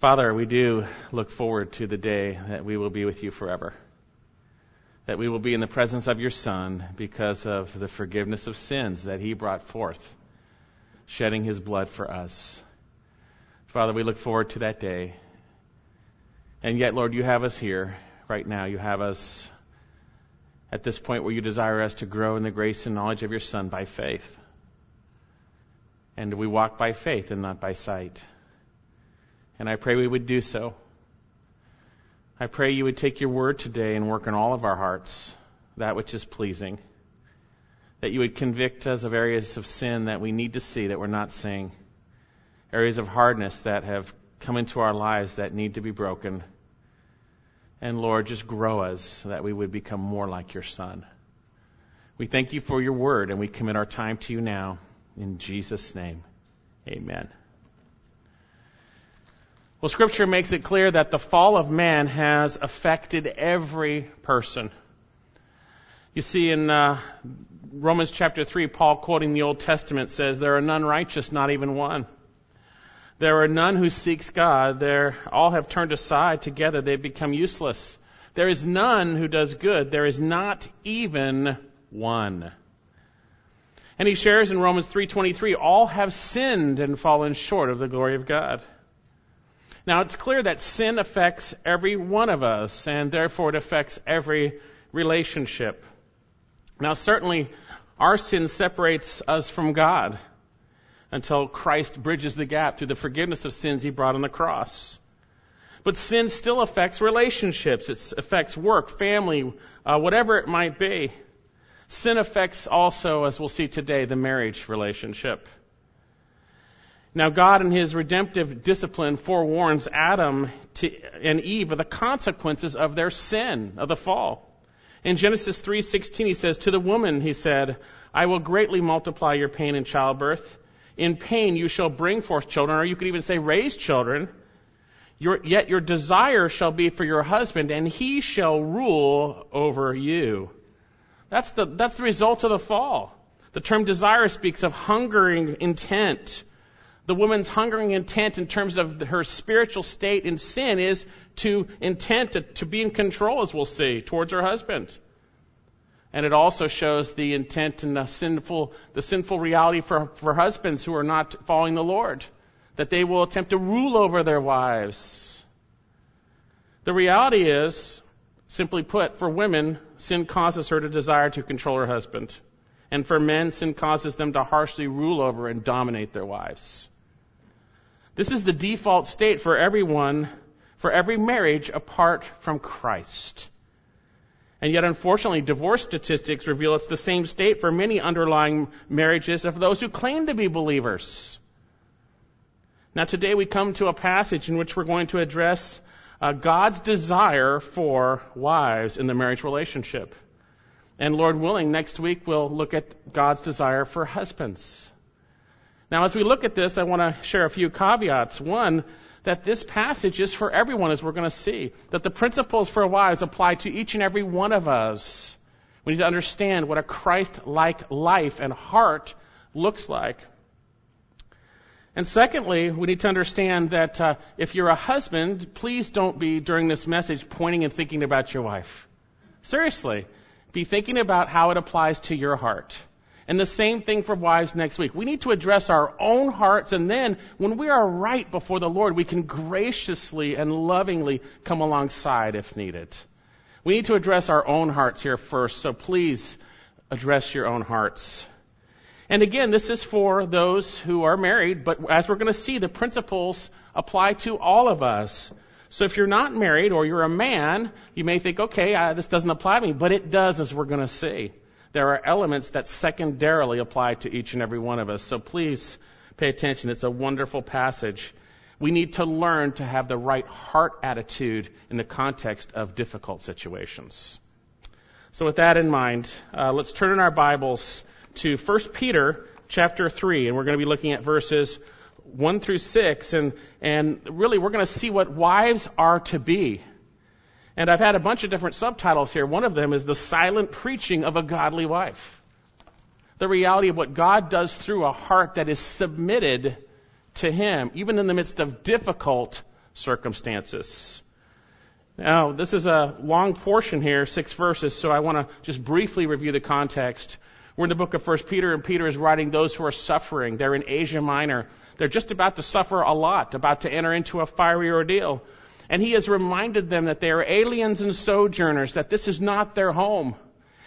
Father, we do look forward to the day that we will be with you forever. That we will be in the presence of your Son because of the forgiveness of sins that he brought forth, shedding his blood for us. Father, we look forward to that day. And yet, Lord, you have us here right now. You have us at this point where you desire us to grow in the grace and knowledge of your Son by faith. And we walk by faith and not by sight. And I pray we would do so. I pray you would take your word today and work in all of our hearts, that which is pleasing. That you would convict us of areas of sin that we need to see that we're not seeing. Areas of hardness that have come into our lives that need to be broken. And Lord, just grow us so that we would become more like your Son. We thank you for your word and we commit our time to you now. In Jesus' name, amen. Well, Scripture makes it clear that the fall of man has affected every person. You see, in uh, Romans chapter 3, Paul, quoting the Old Testament, says, There are none righteous, not even one. There are none who seeks God. They all have turned aside together. They've become useless. There is none who does good. There is not even one. And he shares in Romans 3:23, all have sinned and fallen short of the glory of God. Now it's clear that sin affects every one of us and therefore it affects every relationship. Now certainly our sin separates us from God until Christ bridges the gap through the forgiveness of sins he brought on the cross. But sin still affects relationships. It affects work, family, uh, whatever it might be. Sin affects also, as we'll see today, the marriage relationship. Now, God in His redemptive discipline forewarns Adam to, and Eve of the consequences of their sin, of the fall. In Genesis 3:16, He says, "To the woman, He said, I will greatly multiply your pain in childbirth. In pain you shall bring forth children, or you could even say raise children. Your, yet your desire shall be for your husband, and he shall rule over you. That's the, that's the result of the fall. The term desire speaks of hungering intent. The woman's hungering intent in terms of her spiritual state in sin is to intent to, to be in control, as we'll see, towards her husband. And it also shows the intent and the sinful, the sinful reality for, for husbands who are not following the Lord. That they will attempt to rule over their wives. The reality is, simply put, for women, sin causes her to desire to control her husband. And for men, sin causes them to harshly rule over and dominate their wives. This is the default state for everyone, for every marriage apart from Christ. And yet, unfortunately, divorce statistics reveal it's the same state for many underlying marriages of those who claim to be believers. Now, today we come to a passage in which we're going to address uh, God's desire for wives in the marriage relationship. And Lord willing, next week we'll look at God's desire for husbands. Now, as we look at this, I want to share a few caveats. One, that this passage is for everyone, as we're going to see. That the principles for wives apply to each and every one of us. We need to understand what a Christ like life and heart looks like. And secondly, we need to understand that uh, if you're a husband, please don't be during this message pointing and thinking about your wife. Seriously, be thinking about how it applies to your heart. And the same thing for wives next week. We need to address our own hearts, and then when we are right before the Lord, we can graciously and lovingly come alongside if needed. We need to address our own hearts here first, so please address your own hearts. And again, this is for those who are married, but as we're going to see, the principles apply to all of us. So if you're not married or you're a man, you may think, okay, uh, this doesn't apply to me, but it does, as we're going to see there are elements that secondarily apply to each and every one of us. So please pay attention. It's a wonderful passage. We need to learn to have the right heart attitude in the context of difficult situations. So with that in mind, uh, let's turn in our Bibles to 1 Peter chapter 3, and we're going to be looking at verses 1 through 6, and, and really we're going to see what wives are to be. And I've had a bunch of different subtitles here. One of them is the silent preaching of a godly wife. The reality of what God does through a heart that is submitted to Him, even in the midst of difficult circumstances. Now, this is a long portion here, six verses, so I want to just briefly review the context. We're in the book of First Peter, and Peter is writing those who are suffering. They're in Asia Minor. They're just about to suffer a lot, about to enter into a fiery ordeal. And he has reminded them that they are aliens and sojourners, that this is not their home.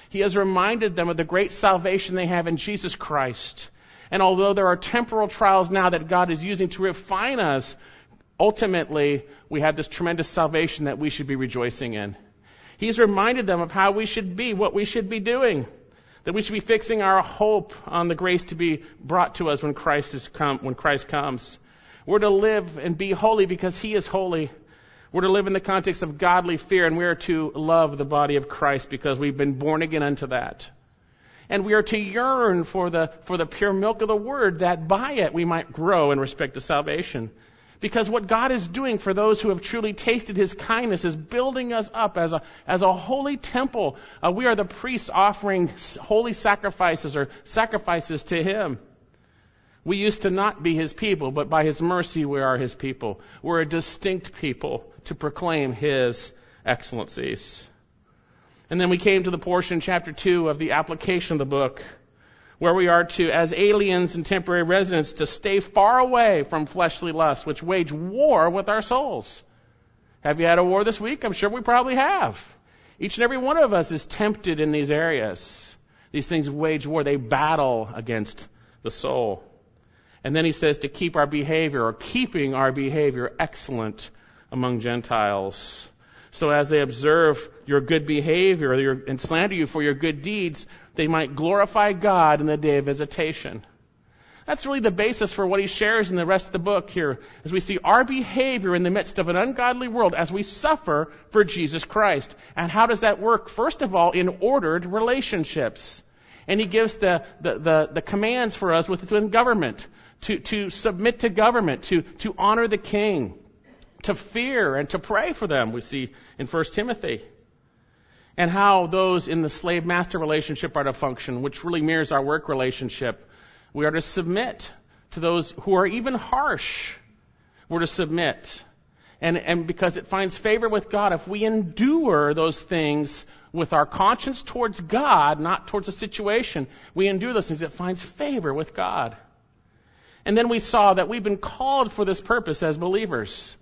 He has reminded them of the great salvation they have in Jesus Christ. And although there are temporal trials now that God is using to refine us, ultimately we have this tremendous salvation that we should be rejoicing in. He's reminded them of how we should be, what we should be doing. That we should be fixing our hope on the grace to be brought to us when Christ is come, when Christ comes. We're to live and be holy because He is holy. We're to live in the context of godly fear and we are to love the body of Christ because we've been born again unto that. And we are to yearn for the, for the pure milk of the word that by it we might grow in respect to salvation. Because what God is doing for those who have truly tasted His kindness is building us up as a, as a holy temple. Uh, we are the priests offering holy sacrifices or sacrifices to Him. We used to not be His people, but by His mercy we are His people. We're a distinct people to proclaim His excellencies. And then we came to the portion, chapter 2, of the application of the book where we are to, as aliens and temporary residents, to stay far away from fleshly lusts, which wage war with our souls. Have you had a war this week? I'm sure we probably have. Each and every one of us is tempted in these areas. These things wage war. They battle against the soul. And then he says to keep our behavior or keeping our behavior excellent among Gentiles. So as they observe your good behavior and slander you for your good deeds, they might glorify God in the day of visitation. That's really the basis for what he shares in the rest of the book here, as we see our behavior in the midst of an ungodly world as we suffer for Jesus Christ. And how does that work? First of all, in ordered relationships. And he gives the, the, the, the commands for us within government, to, to submit to government, to, to honor the king, to fear and to pray for them, we see in 1 Timothy and how those in the slave master relationship are to function, which really mirrors our work relationship. We are to submit to those who are even harsh. We're to submit. And, and because it finds favor with God, if we endure those things with our conscience towards God, not towards the situation, we endure those things, it finds favor with God. And then we saw that we've been called for this purpose as believers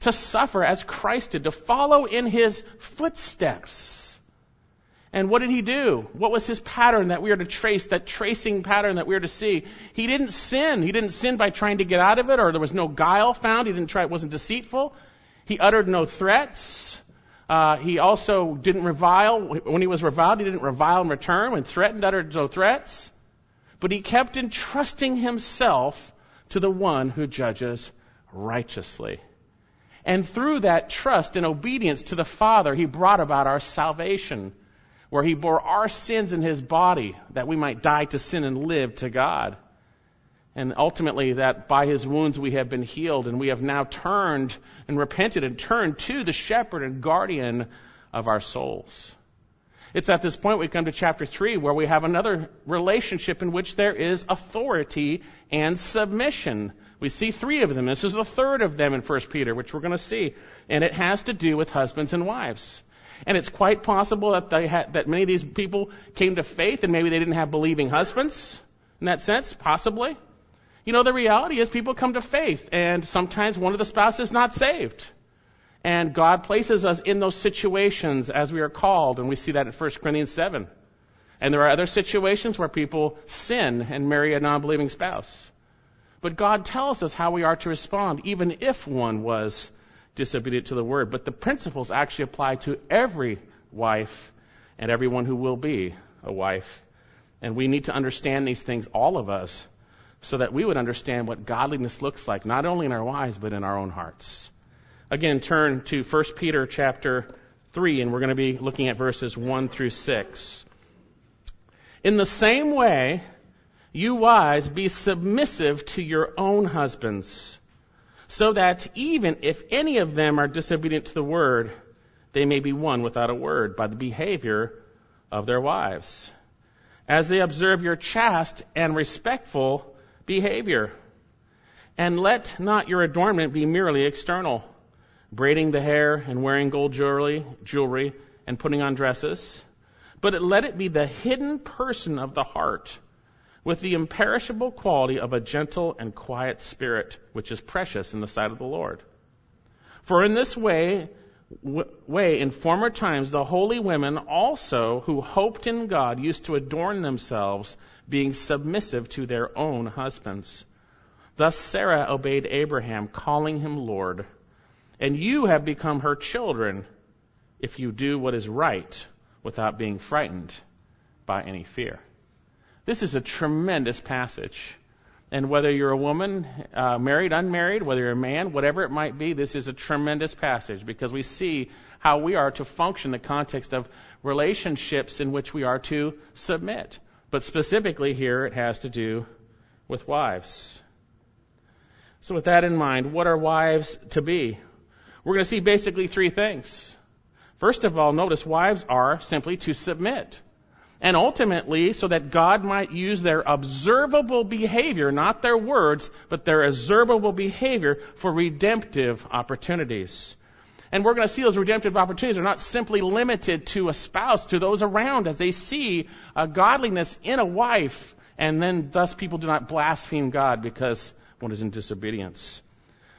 to suffer as Christ did, to follow in his footsteps. And what did he do? What was his pattern that we are to trace, that tracing pattern that we are to see? He didn't sin. He didn't sin by trying to get out of it, or there was no guile found. He didn't try, it wasn't deceitful. He uttered no threats. Uh, he also didn't revile. When he was reviled, he didn't revile in return. When threatened, uttered no threats. But he kept entrusting himself to the one who judges righteously. And through that trust and obedience to the Father, he brought about our salvation where he bore our sins in his body that we might die to sin and live to God. And ultimately, that by his wounds we have been healed, and we have now turned and repented and turned to the shepherd and guardian of our souls. It's at this point we come to chapter 3 where we have another relationship in which there is authority and submission. We see three of them. This is the third of them in 1 Peter, which we're going to see. And it has to do with husbands and wives. And it's quite possible that, they that many of these people came to faith and maybe they didn't have believing husbands in that sense, possibly. You know, the reality is people come to faith and sometimes one of the spouses is not saved. And God places us in those situations as we are called, and we see that in 1 Corinthians 7. And there are other situations where people sin and marry a non-believing spouse. But God tells us how we are to respond, even if one was disobedient to the word. But the principles actually apply to every wife and everyone who will be a wife. And we need to understand these things, all of us, so that we would understand what godliness looks like, not only in our wives, but in our own hearts. Again, turn to 1 Peter chapter 3, and we're going to be looking at verses 1 through 6. In the same way, you wives, be submissive to your own husbands so that even if any of them are disobedient to the word, they may be won without a word by the behavior of their wives, as they observe your chaste and respectful behavior. And let not your adornment be merely external, braiding the hair and wearing gold jewelry, jewelry and putting on dresses, but let it be the hidden person of the heart with the imperishable quality of a gentle and quiet spirit, which is precious in the sight of the Lord. For in this way, way in former times the holy women also who hoped in God used to adorn themselves, being submissive to their own husbands. Thus Sarah obeyed Abraham, calling him Lord. And you have become her children if you do what is right without being frightened by any fear. This is a tremendous passage. And whether you're a woman, uh, married, unmarried, whether you're a man, whatever it might be, this is a tremendous passage because we see how we are to function in the context of relationships in which we are to submit. But specifically here, it has to do with wives. So with that in mind, what are wives to be? We're going to see basically three things. First of all, notice wives are simply to submit. And ultimately, so that God might use their observable behavior, not their words, but their observable behavior for redemptive opportunities. And we're going to see those redemptive opportunities are not simply limited to a spouse, to those around as they see a godliness in a wife, and then thus people do not blaspheme God because one is in disobedience.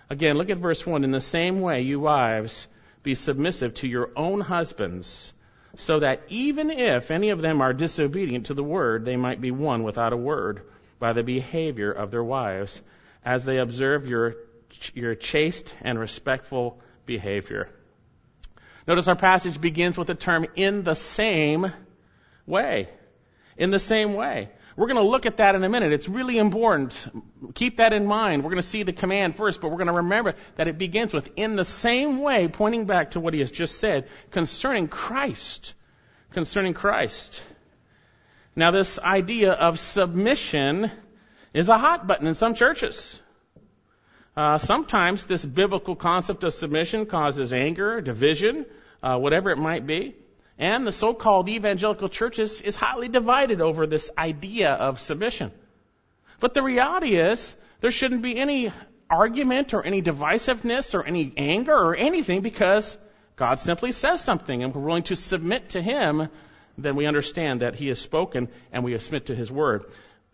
Again, look at verse 1. In the same way, you wives, be submissive to your own husbands, so that even if any of them are disobedient to the word, they might be won without a word by the behavior of their wives, as they observe your, your chaste and respectful behavior. Notice our passage begins with the term in the same way. In the same way. We're going to look at that in a minute. It's really important. Keep that in mind. We're going to see the command first, but we're going to remember that it begins with in the same way, pointing back to what he has just said concerning Christ. Concerning Christ. Now, this idea of submission is a hot button in some churches. Uh, sometimes this biblical concept of submission causes anger, division, uh, whatever it might be. And the so-called evangelical churches is highly divided over this idea of submission. But the reality is, there shouldn't be any argument or any divisiveness or any anger or anything because God simply says something and we're willing to submit to Him, then we understand that He has spoken and we submit to His word.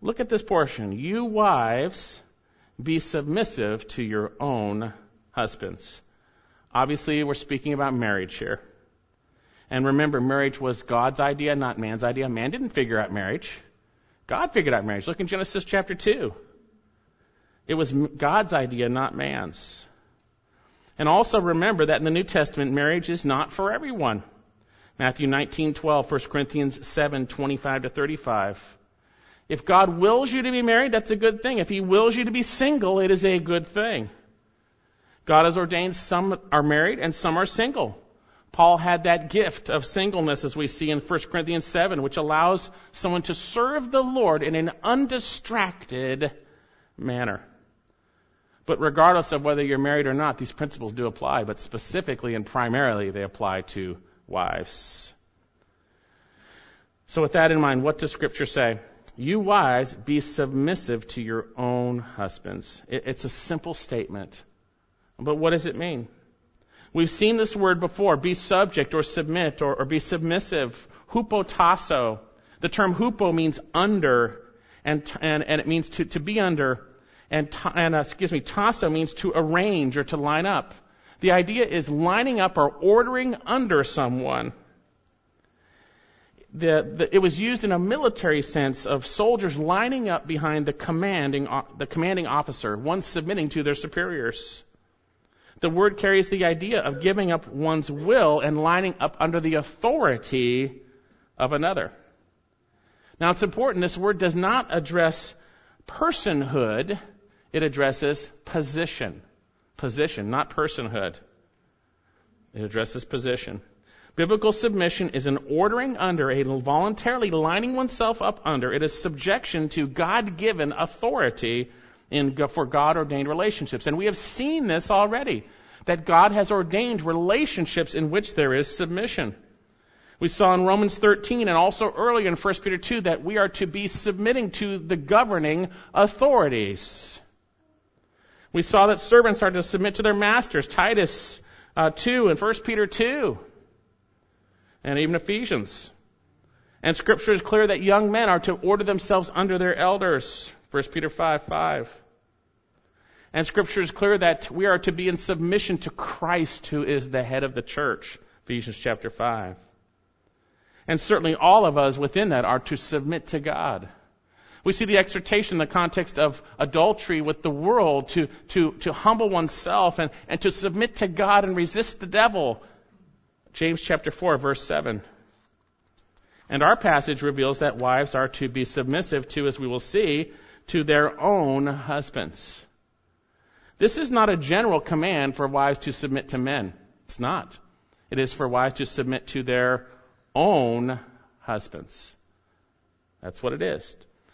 Look at this portion. You wives, be submissive to your own husbands. Obviously, we're speaking about marriage here. And remember, marriage was God's idea, not man's idea. Man didn't figure out marriage. God figured out marriage. Look in Genesis chapter 2. It was God's idea, not man's. And also remember that in the New Testament, marriage is not for everyone. Matthew 19:12, 1 Corinthians 7:25 to 35. If God wills you to be married, that's a good thing. If He wills you to be single, it is a good thing. God has ordained some are married and some are single. Paul had that gift of singleness as we see in 1 Corinthians 7, which allows someone to serve the Lord in an undistracted manner. But regardless of whether you're married or not, these principles do apply, but specifically and primarily they apply to wives. So with that in mind, what does scripture say? You wives, be submissive to your own husbands. It's a simple statement. But what does it mean? We've seen this word before, be subject or submit or, or be submissive. Hupotasso. The term hupo means under, and, and, and it means to, to be under. And, and uh, excuse me, tasso means to arrange or to line up. The idea is lining up or ordering under someone. The, the, it was used in a military sense of soldiers lining up behind the commanding, the commanding officer, one submitting to their superiors the word carries the idea of giving up one's will and lining up under the authority of another. Now it's important, this word does not address personhood, it addresses position. Position, not personhood. It addresses position. Biblical submission is an ordering under, a voluntarily lining oneself up under. It is subjection to God given authority in, for God ordained relationships. And we have seen this already, that God has ordained relationships in which there is submission. We saw in Romans 13 and also earlier in 1 Peter 2 that we are to be submitting to the governing authorities. We saw that servants are to submit to their masters. Titus uh, 2 and 1 Peter 2, and even Ephesians. And Scripture is clear that young men are to order themselves under their elders. 1 Peter 5 5. And Scripture is clear that we are to be in submission to Christ, who is the head of the church. Ephesians chapter 5. And certainly all of us within that are to submit to God. We see the exhortation in the context of adultery with the world to, to, to humble oneself and, and to submit to God and resist the devil. James chapter 4 verse 7. And our passage reveals that wives are to be submissive to, as we will see, to their own husbands. This is not a general command for wives to submit to men. It's not. It is for wives to submit to their own husbands. That's what it is.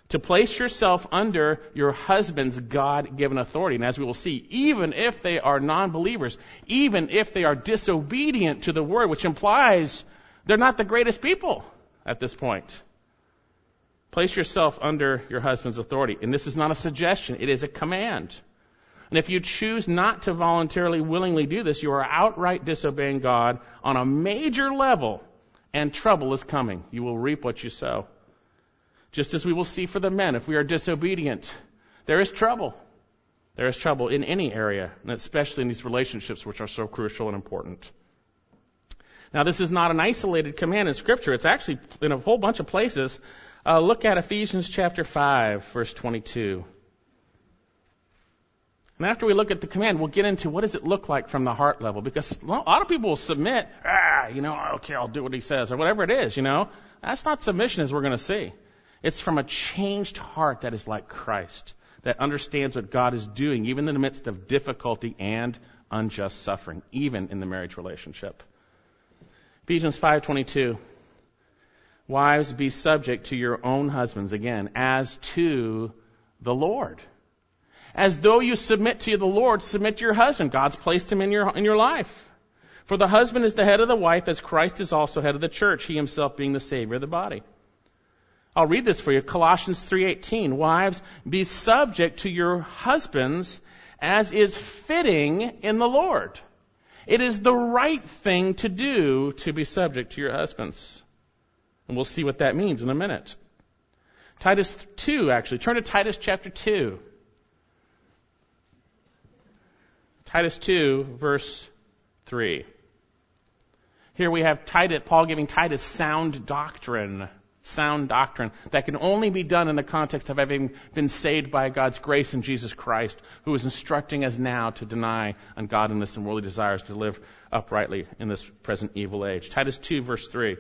To place yourself under your husband's God given authority. And as we will see, even if they are non believers, even if they are disobedient to the word, which implies they're not the greatest people at this point. Place yourself under your husband's authority. And this is not a suggestion, it is a command. And if you choose not to voluntarily, willingly do this, you are outright disobeying God on a major level, and trouble is coming. You will reap what you sow. Just as we will see for the men, if we are disobedient, there is trouble. There is trouble in any area, and especially in these relationships which are so crucial and important. Now, this is not an isolated command in Scripture. It's actually in a whole bunch of places. Uh, look at Ephesians chapter 5, verse 22. And after we look at the command, we'll get into what does it look like from the heart level. Because a lot of people will submit, ah, you know, okay, I'll do what he says, or whatever it is, you know. That's not submission as we're going to see. It's from a changed heart that is like Christ, that understands what God is doing, even in the midst of difficulty and unjust suffering, even in the marriage relationship. Ephesians 5:22 Wives be subject to your own husbands again as to the Lord. As though you submit to the Lord, submit to your husband. God's placed him in your in your life. For the husband is the head of the wife as Christ is also head of the church, he himself being the savior of the body. I'll read this for you. Colossians 3:18. Wives, be subject to your husbands as is fitting in the Lord. It is the right thing to do to be subject to your husbands. And we'll see what that means in a minute. Titus 2, actually. Turn to Titus chapter 2. Titus 2, verse 3. Here we have Titus, Paul giving Titus sound doctrine sound doctrine that can only be done in the context of having been saved by God's grace in Jesus Christ, who is instructing us now to deny ungodliness and worldly desires to live uprightly in this present evil age. Titus 2 verse 3.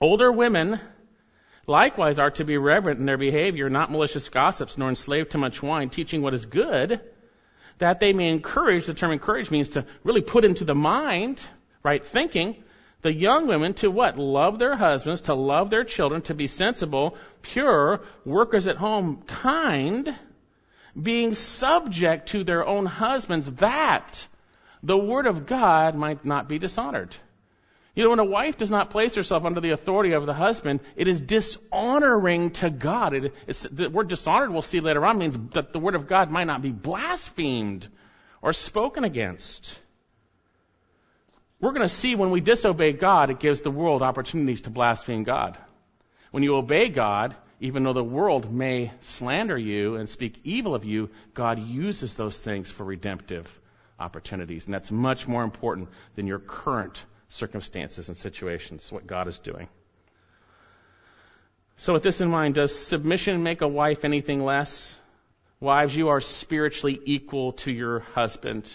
Older women likewise are to be reverent in their behavior, not malicious gossips, nor enslaved to much wine, teaching what is good, that they may encourage, the term encourage means to really put into the mind, right thinking, the young women to what? Love their husbands, to love their children, to be sensible, pure, workers at home, kind, being subject to their own husbands, that the word of God might not be dishonored. You know, when a wife does not place herself under the authority of the husband, it is dishonoring to God. It, the word dishonored, we'll see later on, means that the word of God might not be blasphemed or spoken against. We're going to see when we disobey God, it gives the world opportunities to blaspheme God. When you obey God, even though the world may slander you and speak evil of you, God uses those things for redemptive opportunities. And that's much more important than your current circumstances and situations, what God is doing. So with this in mind, does submission make a wife anything less? Wives, you are spiritually equal to your husband.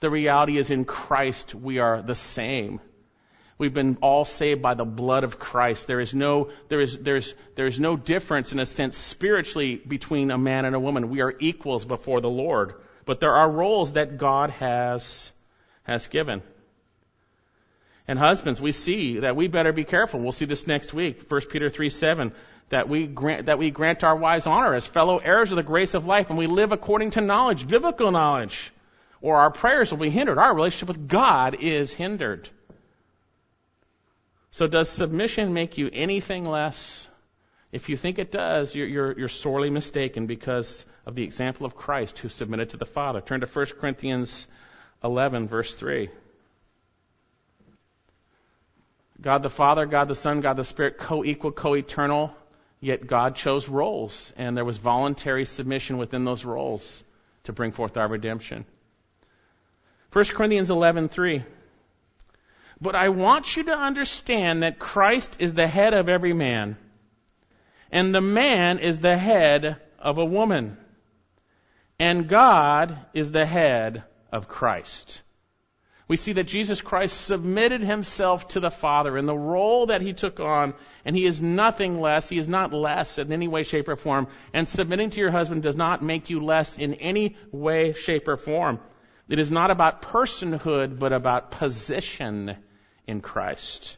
The reality is in Christ we are the same. We've been all saved by the blood of Christ. There is no, there is, there's, there's no difference in a sense spiritually between a man and a woman. We are equals before the Lord. But there are roles that God has, has given. And husbands, we see that we better be careful. We'll see this next week. 1 Peter 3 7. That we grant, that we grant our wives honor as fellow heirs of the grace of life and we live according to knowledge, biblical knowledge or our prayers will be hindered. Our relationship with God is hindered. So does submission make you anything less? If you think it does, you're, you're, you're, sorely mistaken because of the example of Christ who submitted to the Father. Turn to 1 Corinthians 11, verse 3. God the Father, God the Son, God the Spirit, co equal, co eternal, yet God chose roles, and there was voluntary submission within those roles to bring forth our redemption. 1 Corinthians 11:3 But I want you to understand that Christ is the head of every man, and the man is the head of a woman, and God is the head of Christ we see that Jesus Christ submitted himself to the Father in the role that he took on, and he is nothing less. He is not less in any way, shape, or form. And submitting to your husband does not make you less in any way, shape, or form. It is not about personhood, but about position in Christ.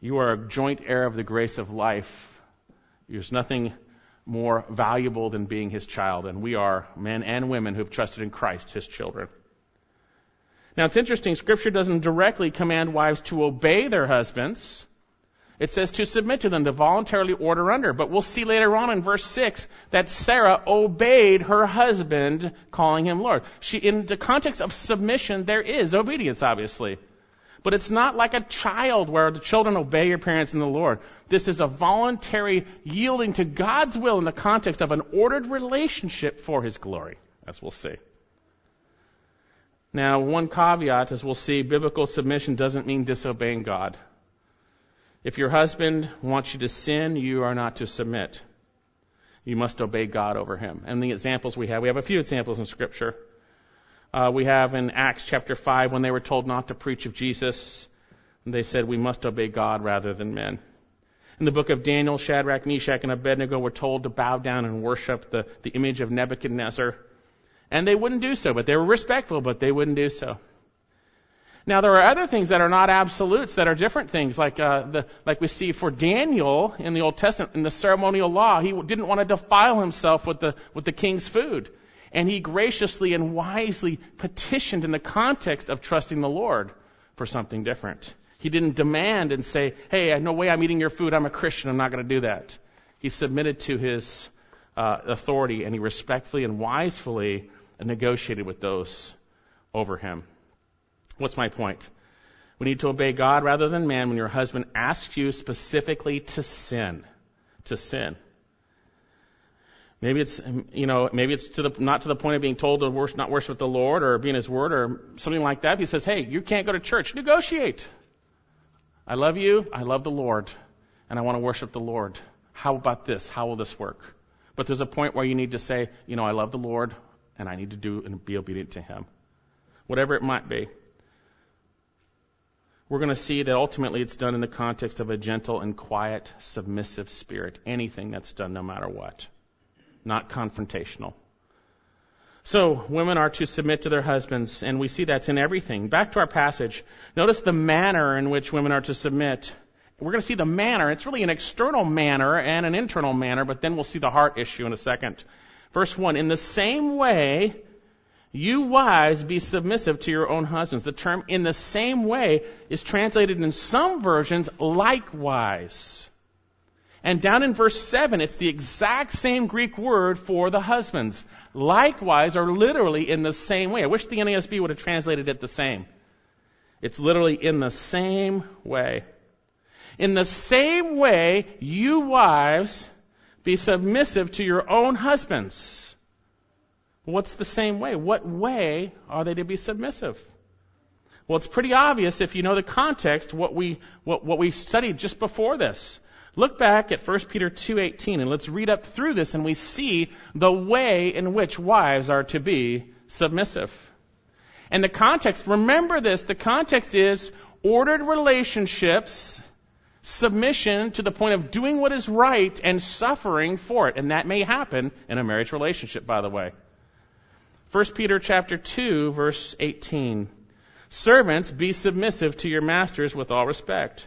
You are a joint heir of the grace of life. There's nothing more valuable than being his child, and we are men and women who have trusted in Christ, his children. Now it's interesting, scripture doesn't directly command wives to obey their husbands. It says to submit to them, to voluntarily order under. But we'll see later on in verse 6 that Sarah obeyed her husband, calling him Lord. She, in the context of submission, there is obedience, obviously. But it's not like a child where the children obey your parents in the Lord. This is a voluntary yielding to God's will in the context of an ordered relationship for His glory, as we'll see. Now, one caveat, as we'll see, biblical submission doesn't mean disobeying God. If your husband wants you to sin, you are not to submit. You must obey God over him. And the examples we have, we have a few examples in Scripture. Uh, we have in Acts chapter 5 when they were told not to preach of Jesus, they said we must obey God rather than men. In the book of Daniel, Shadrach, Meshach, and Abednego were told to bow down and worship the, the image of Nebuchadnezzar. And they wouldn't do so, but they were respectful, but they wouldn't do so. Now there are other things that are not absolutes, that are different things, like uh, the like we see for Daniel in the Old Testament in the ceremonial law. He didn't want to defile himself with the with the king's food, and he graciously and wisely petitioned in the context of trusting the Lord for something different. He didn't demand and say, "Hey, no way I'm eating your food. I'm a Christian. I'm not going to do that." He submitted to his uh, authority, and he respectfully and wisely negotiated with those over him. What's my point? We need to obey God rather than man when your husband asks you specifically to sin. To sin. Maybe it's, you know, maybe it's to the, not to the point of being told to worship, not worship the Lord or be in His Word or something like that. He says, hey, you can't go to church. Negotiate. I love you. I love the Lord. And I want to worship the Lord. How about this? How will this work? But there's a point where you need to say, you know, I love the Lord and I need to do and be obedient to Him. Whatever it might be. We're going to see that ultimately it's done in the context of a gentle and quiet, submissive spirit. Anything that's done no matter what. Not confrontational. So, women are to submit to their husbands, and we see that's in everything. Back to our passage. Notice the manner in which women are to submit. We're going to see the manner. It's really an external manner and an internal manner, but then we'll see the heart issue in a second. Verse 1 In the same way, you wives be submissive to your own husbands. The term in the same way is translated in some versions likewise. And down in verse 7, it's the exact same Greek word for the husbands. Likewise, or literally in the same way. I wish the NASB would have translated it the same. It's literally in the same way. In the same way, you wives be submissive to your own husbands. What's the same way? What way are they to be submissive? Well, it's pretty obvious if you know the context, what we, what, what we studied just before this. Look back at 1 Peter 2.18 and let's read up through this and we see the way in which wives are to be submissive. And the context, remember this, the context is ordered relationships submission to the point of doing what is right and suffering for it. And that may happen in a marriage relationship, by the way. 1 Peter chapter 2 verse 18. Servants, be submissive to your masters with all respect.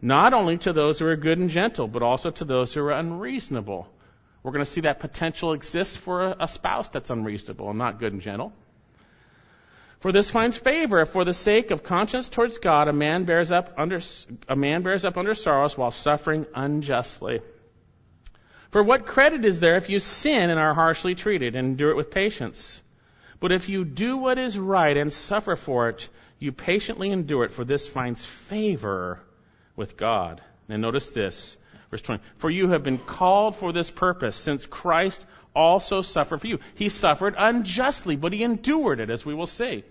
Not only to those who are good and gentle, but also to those who are unreasonable. We're going to see that potential exists for a spouse that's unreasonable and not good and gentle. For this finds favor if for the sake of conscience towards God a man bears up under a man bears up under sorrows while suffering unjustly. For what credit is there if you sin and are harshly treated and endure it with patience? But if you do what is right and suffer for it, you patiently endure it, for this finds favor with God. And notice this, verse 20. For you have been called for this purpose, since Christ also suffered for you. He suffered unjustly, but he endured it, as we will see.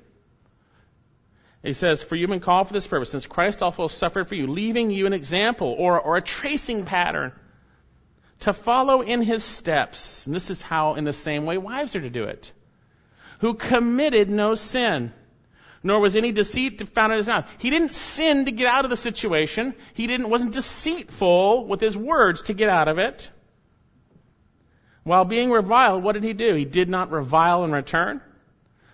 He says, For you've been called for this purpose, since Christ also suffered for you, leaving you an example or, or a tracing pattern to follow in his steps. And this is how, in the same way, wives are to do it. Who committed no sin, nor was any deceit found in his mouth. He didn't sin to get out of the situation. He didn't, wasn't deceitful with his words to get out of it. While being reviled, what did he do? He did not revile in return.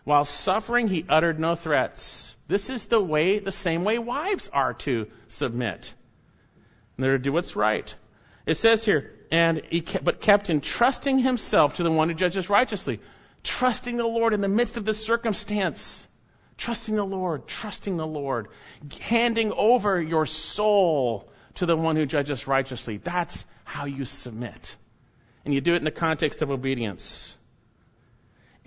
While suffering, he uttered no threats. This is the way, the same way wives are to submit. They're to do what's right. It says here, and he kept, but kept entrusting himself to the one who judges righteously. Trusting the Lord in the midst of this circumstance. Trusting the Lord, trusting the Lord. Handing over your soul to the one who judges righteously. That's how you submit. And you do it in the context of obedience.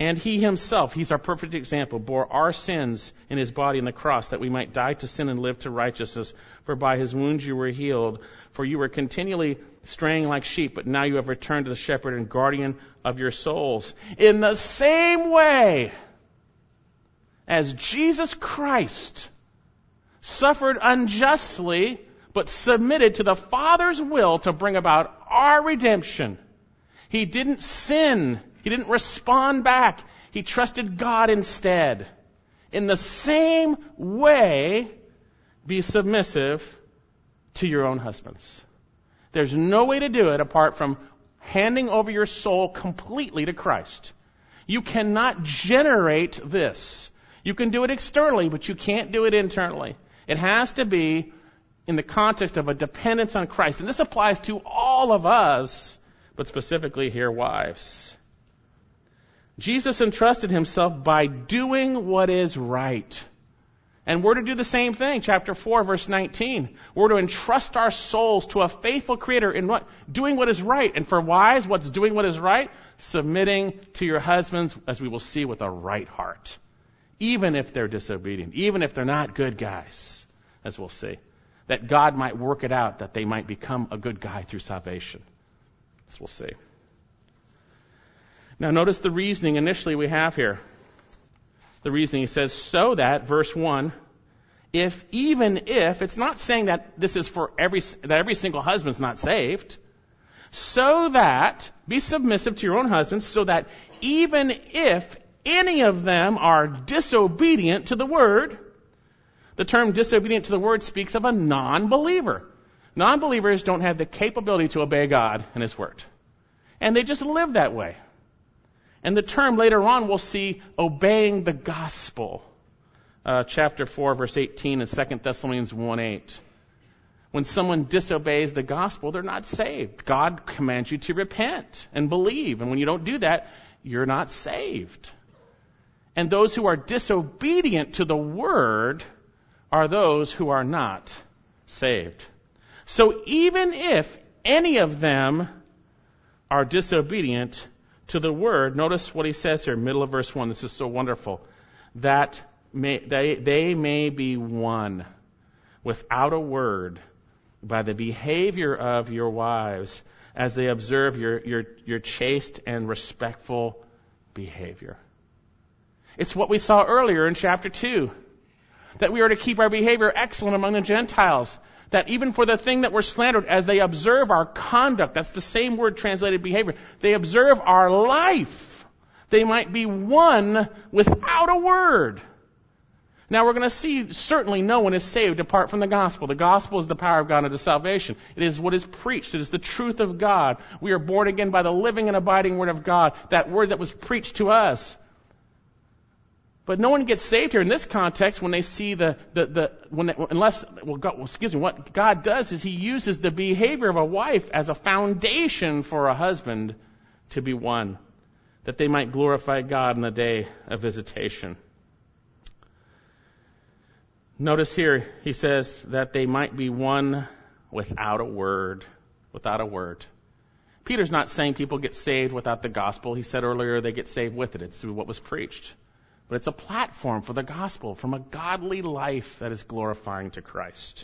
And he himself, he's our perfect example, bore our sins in his body on the cross that we might die to sin and live to righteousness. For by his wounds you were healed. For you were continually straying like sheep, but now you have returned to the shepherd and guardian of your souls. In the same way as Jesus Christ suffered unjustly, but submitted to the Father's will to bring about our redemption. He didn't sin he didn't respond back. He trusted God instead. In the same way, be submissive to your own husbands. There's no way to do it apart from handing over your soul completely to Christ. You cannot generate this. You can do it externally, but you can't do it internally. It has to be in the context of a dependence on Christ. And this applies to all of us, but specifically here, wives. Jesus entrusted himself by doing what is right. And we're to do the same thing. Chapter 4, verse 19. We're to entrust our souls to a faithful creator in what? Doing what is right. And for wives, what's doing what is right? Submitting to your husbands, as we will see, with a right heart. Even if they're disobedient. Even if they're not good guys, as we'll see. That God might work it out, that they might become a good guy through salvation. As we'll see. Now, notice the reasoning initially we have here. The reasoning he says, so that, verse 1, if even if, it's not saying that this is for every, that every single husband's not saved, so that, be submissive to your own husbands, so that even if any of them are disobedient to the word, the term disobedient to the word speaks of a non-believer. Non-believers don't have the capability to obey God and His word. And they just live that way. And the term later on we'll see obeying the gospel. Uh, chapter 4, verse 18 and 2 Thessalonians 1 8. When someone disobeys the gospel, they're not saved. God commands you to repent and believe. And when you don't do that, you're not saved. And those who are disobedient to the word are those who are not saved. So even if any of them are disobedient, to the word, notice what he says here, middle of verse 1. This is so wonderful. That may, they, they may be won without a word by the behavior of your wives as they observe your, your, your chaste and respectful behavior. It's what we saw earlier in chapter 2. That we are to keep our behavior excellent among the Gentiles that even for the thing that we're slandered, as they observe our conduct, that's the same word translated behavior, they observe our life, they might be won without a word. Now we're going to see certainly no one is saved apart from the gospel. The gospel is the power of God unto salvation. It is what is preached. It is the truth of God. We are born again by the living and abiding word of God. That word that was preached to us. But no one gets saved here in this context when they see the, the, the when they, unless, well, God, well, excuse me, what God does is He uses the behavior of a wife as a foundation for a husband to be won, that they might glorify God in the day of visitation. Notice here, he says that they might be won without a word. Without a word. Peter's not saying people get saved without the gospel. He said earlier they get saved with it. It's through what was preached. But it's a platform for the gospel from a godly life that is glorifying to Christ.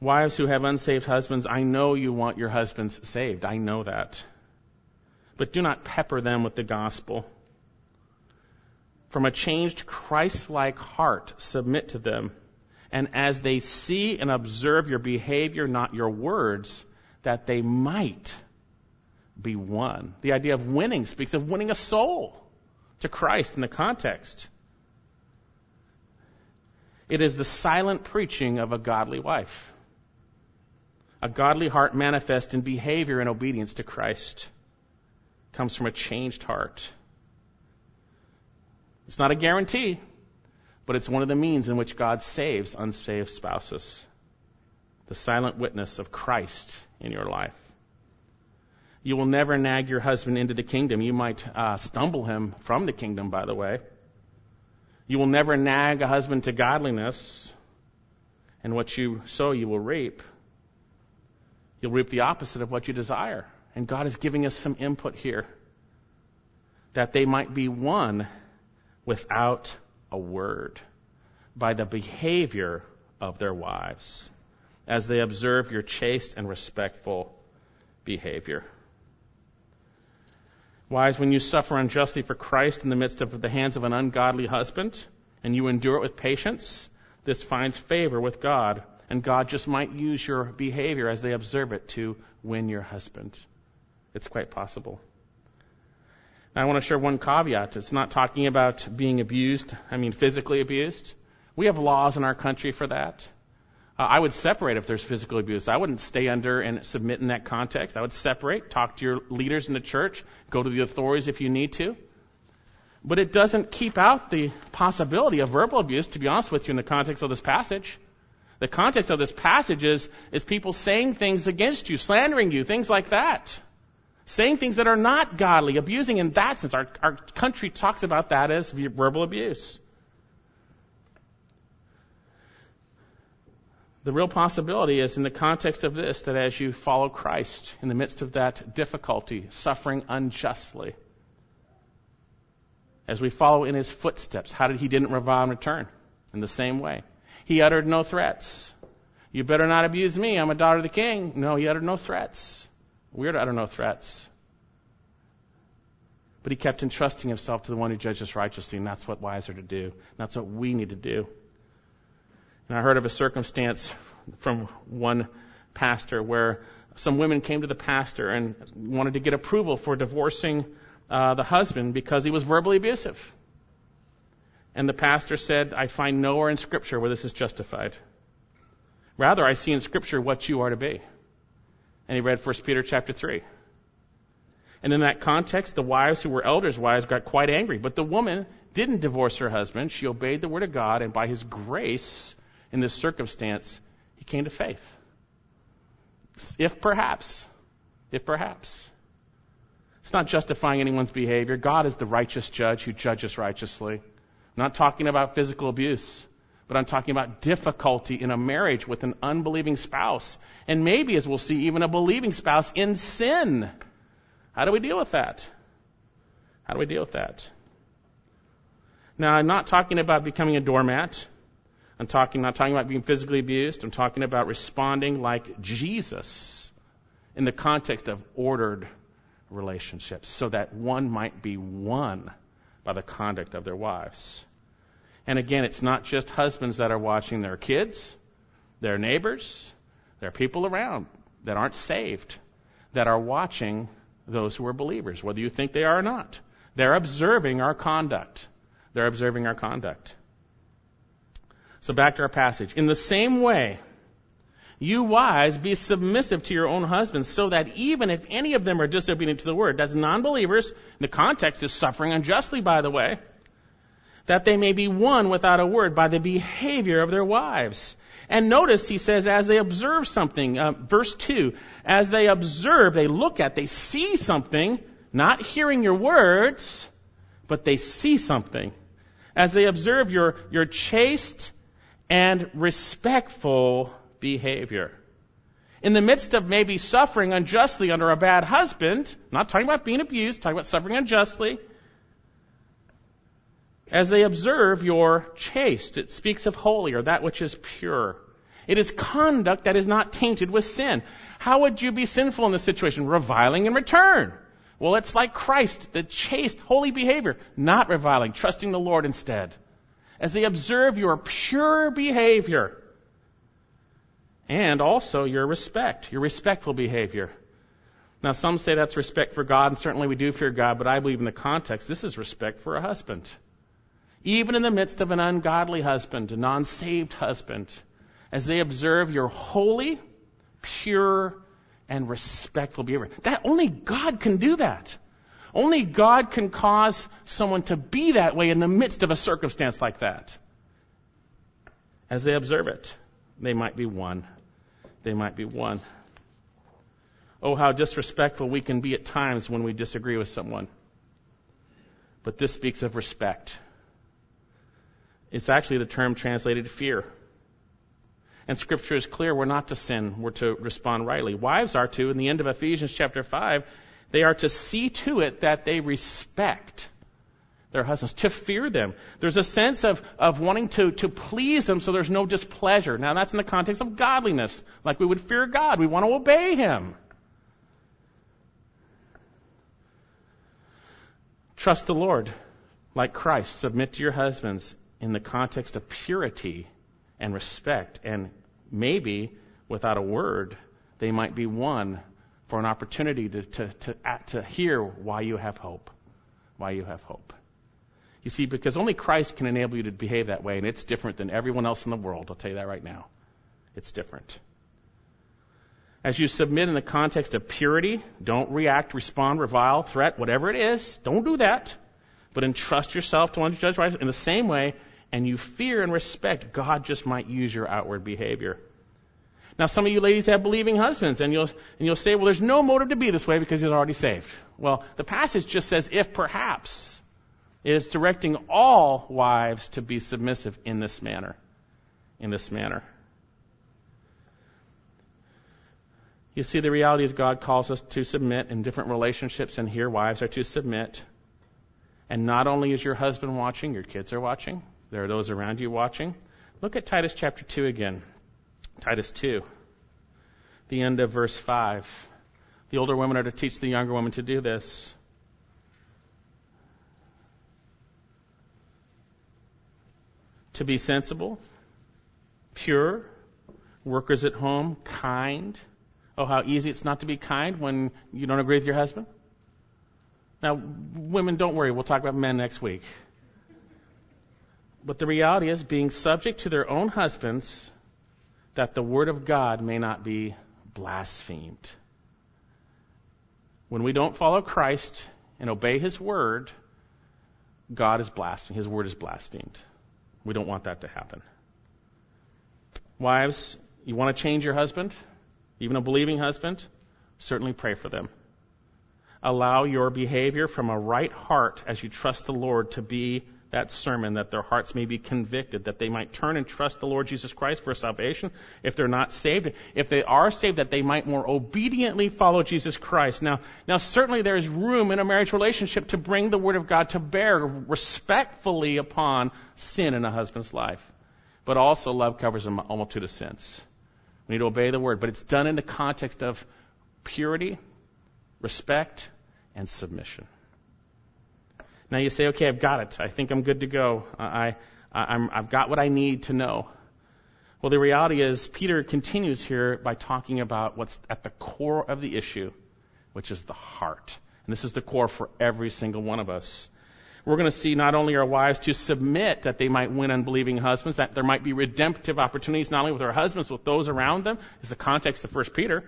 Wives who have unsaved husbands, I know you want your husbands saved. I know that. But do not pepper them with the gospel. From a changed Christ-like heart, submit to them. And as they see and observe your behavior, not your words, that they might be won. The idea of winning speaks of winning a soul to Christ in the context. It is the silent preaching of a godly wife. A godly heart manifest in behavior and obedience to Christ comes from a changed heart. It's not a guarantee, but it's one of the means in which God saves unsaved spouses. The silent witness of Christ in your life. You will never nag your husband into the kingdom. You might uh, stumble him from the kingdom, by the way. You will never nag a husband to godliness, and what you sow, you will reap. You'll reap the opposite of what you desire. And God is giving us some input here that they might be won without a word by the behavior of their wives as they observe your chaste and respectful behavior. Wives, when you suffer unjustly for Christ in the midst of the hands of an ungodly husband, and you endure it with patience, this finds favor with God and God just might use your behavior as they observe it to win your husband. It's quite possible. Now, I want to share one caveat. It's not talking about being abused, I mean physically abused. We have laws in our country for that. Uh, I would separate if there's physical abuse. I wouldn't stay under and submit in that context. I would separate, talk to your leaders in the church, go to the authorities if you need to. But it doesn't keep out the possibility of verbal abuse, to be honest with you, in the context of this passage. The context of this passage is, is people saying things against you, slandering you, things like that. Saying things that are not godly, abusing in that sense. Our, our country talks about that as verbal abuse. The real possibility is in the context of this that as you follow Christ in the midst of that difficulty, suffering unjustly, as we follow in his footsteps, how did he didn't revile and return? In the same way. He uttered no threats. You better not abuse me. I'm a daughter of the king. No, he uttered no threats. We're to utter no threats. But he kept entrusting himself to the one who judges righteously, and that's what wives are to do. That's what we need to do. And I heard of a circumstance from one pastor where some women came to the pastor and wanted to get approval for divorcing uh, the husband because he was verbally abusive. And the pastor said, I find nowhere in Scripture where this is justified. Rather, I see in Scripture what you are to be. And he read 1 Peter chapter 3. And in that context, the wives who were elders' wives got quite angry. But the woman didn't divorce her husband. She obeyed the word of God, and by his grace, in this circumstance, he came to faith. If perhaps, if perhaps. It's not justifying anyone's behavior. God is the righteous judge who judges righteously. I'm not talking about physical abuse, but I'm talking about difficulty in a marriage with an unbelieving spouse. And maybe, as we'll see, even a believing spouse in sin. How do we deal with that? How do we deal with that? Now, I'm not talking about becoming a doormat. I'm talking, not talking about being physically abused. I'm talking about responding like Jesus in the context of ordered relationships so that one might be won by the conduct of their wives. And again, it's not just husbands that are watching their kids, their neighbors, their people around that aren't saved, that are watching those who are believers, whether you think they are or not. They're observing our conduct. They're observing our conduct. So back to our passage. In the same way, you wives, be submissive to your own husbands, so that even if any of them are disobedient to the word, that's non-believers, the context is suffering unjustly, by the way, that they may be won without a word by the behavior of their wives. And notice he says, as they observe something, uh, verse 2, as they observe, they look at, they see something, not hearing your words, but they see something. As they observe your, your chaste and respectful behavior. In the midst of maybe suffering unjustly under a bad husband, not talking about being abused, talking about suffering unjustly, As they observe your chaste, it speaks of holy or that which is pure. It is conduct that is not tainted with sin. How would you be sinful in this situation? Reviling in return. Well, it's like Christ, the chaste, holy behavior, not reviling, trusting the Lord instead. As they observe your pure behavior and also your respect, your respectful behavior. Now, some say that's respect for God, and certainly we do fear God, but I believe in the context, this is respect for a husband. Even in the midst of an ungodly husband, a non saved husband, as they observe your holy, pure, and respectful behavior. That only God can do that. Only God can cause someone to be that way in the midst of a circumstance like that. As they observe it, they might be won. They might be won. Oh, how disrespectful we can be at times when we disagree with someone. But this speaks of respect. It's actually the term translated fear. And scripture is clear, we're not to sin, we're to respond rightly. Wives are to, in the end of Ephesians chapter 5, they are to see to it that they respect their husbands, to fear them. There's a sense of, of wanting to, to please them so there's no displeasure. Now that's in the context of godliness, like we would fear God. We want to obey Him. Trust the Lord like Christ. Submit to your husbands in the context of purity and respect. And maybe, without a word, they might be won for an opportunity to, to, to, to hear why you have hope. Why you have hope. You see, because only Christ can enable you to behave that way, and it's different than everyone else in the world. I'll tell you that right now. It's different. As you submit in the context of purity, don't react, respond, revile, threat, whatever it is. Don't do that. But entrust yourself to one judge right in the same way, and you fear and respect, God just might use your outward behavior. Now, some of you ladies have believing husbands, and you'll, and you'll say, well, there's no motive to be this way because he's already saved. Well, the passage just says, if perhaps. It is directing all wives to be submissive in this manner. In this manner. You see, the reality is God calls us to submit in different relationships, and here wives are to submit. And not only is your husband watching, your kids are watching. There are those around you watching. Look at Titus chapter 2 again. Titus 2, the end of verse 5. The older women are to teach the younger women to do this. To be sensible, pure, workers at home, kind, Oh, how easy it's not to be kind when you don't agree with your husband? Now, women, don't worry. We'll talk about men next week. But the reality is being subject to their own husbands that the word of God may not be blasphemed. When we don't follow Christ and obey his word, God is blasphemed. His word is blasphemed. We don't want that to happen. Wives, you want to change your husband? even a believing husband, certainly pray for them. Allow your behavior from a right heart as you trust the Lord to be that sermon, that their hearts may be convicted, that they might turn and trust the Lord Jesus Christ for salvation if they're not saved. If they are saved, that they might more obediently follow Jesus Christ. Now, now certainly there is room in a marriage relationship to bring the Word of God to bear respectfully upon sin in a husband's life. But also love covers a multitude of sins. We need to obey the word, but it's done in the context of purity, respect, and submission. Now you say, okay, I've got it. I think I'm good to go. I, I, I've got what I need to know. Well, the reality is, Peter continues here by talking about what's at the core of the issue, which is the heart. And this is the core for every single one of us. We're going to see not only our wives to submit that they might win unbelieving husbands, that there might be redemptive opportunities not only with our husbands, but with those around them, is the context of 1 Peter,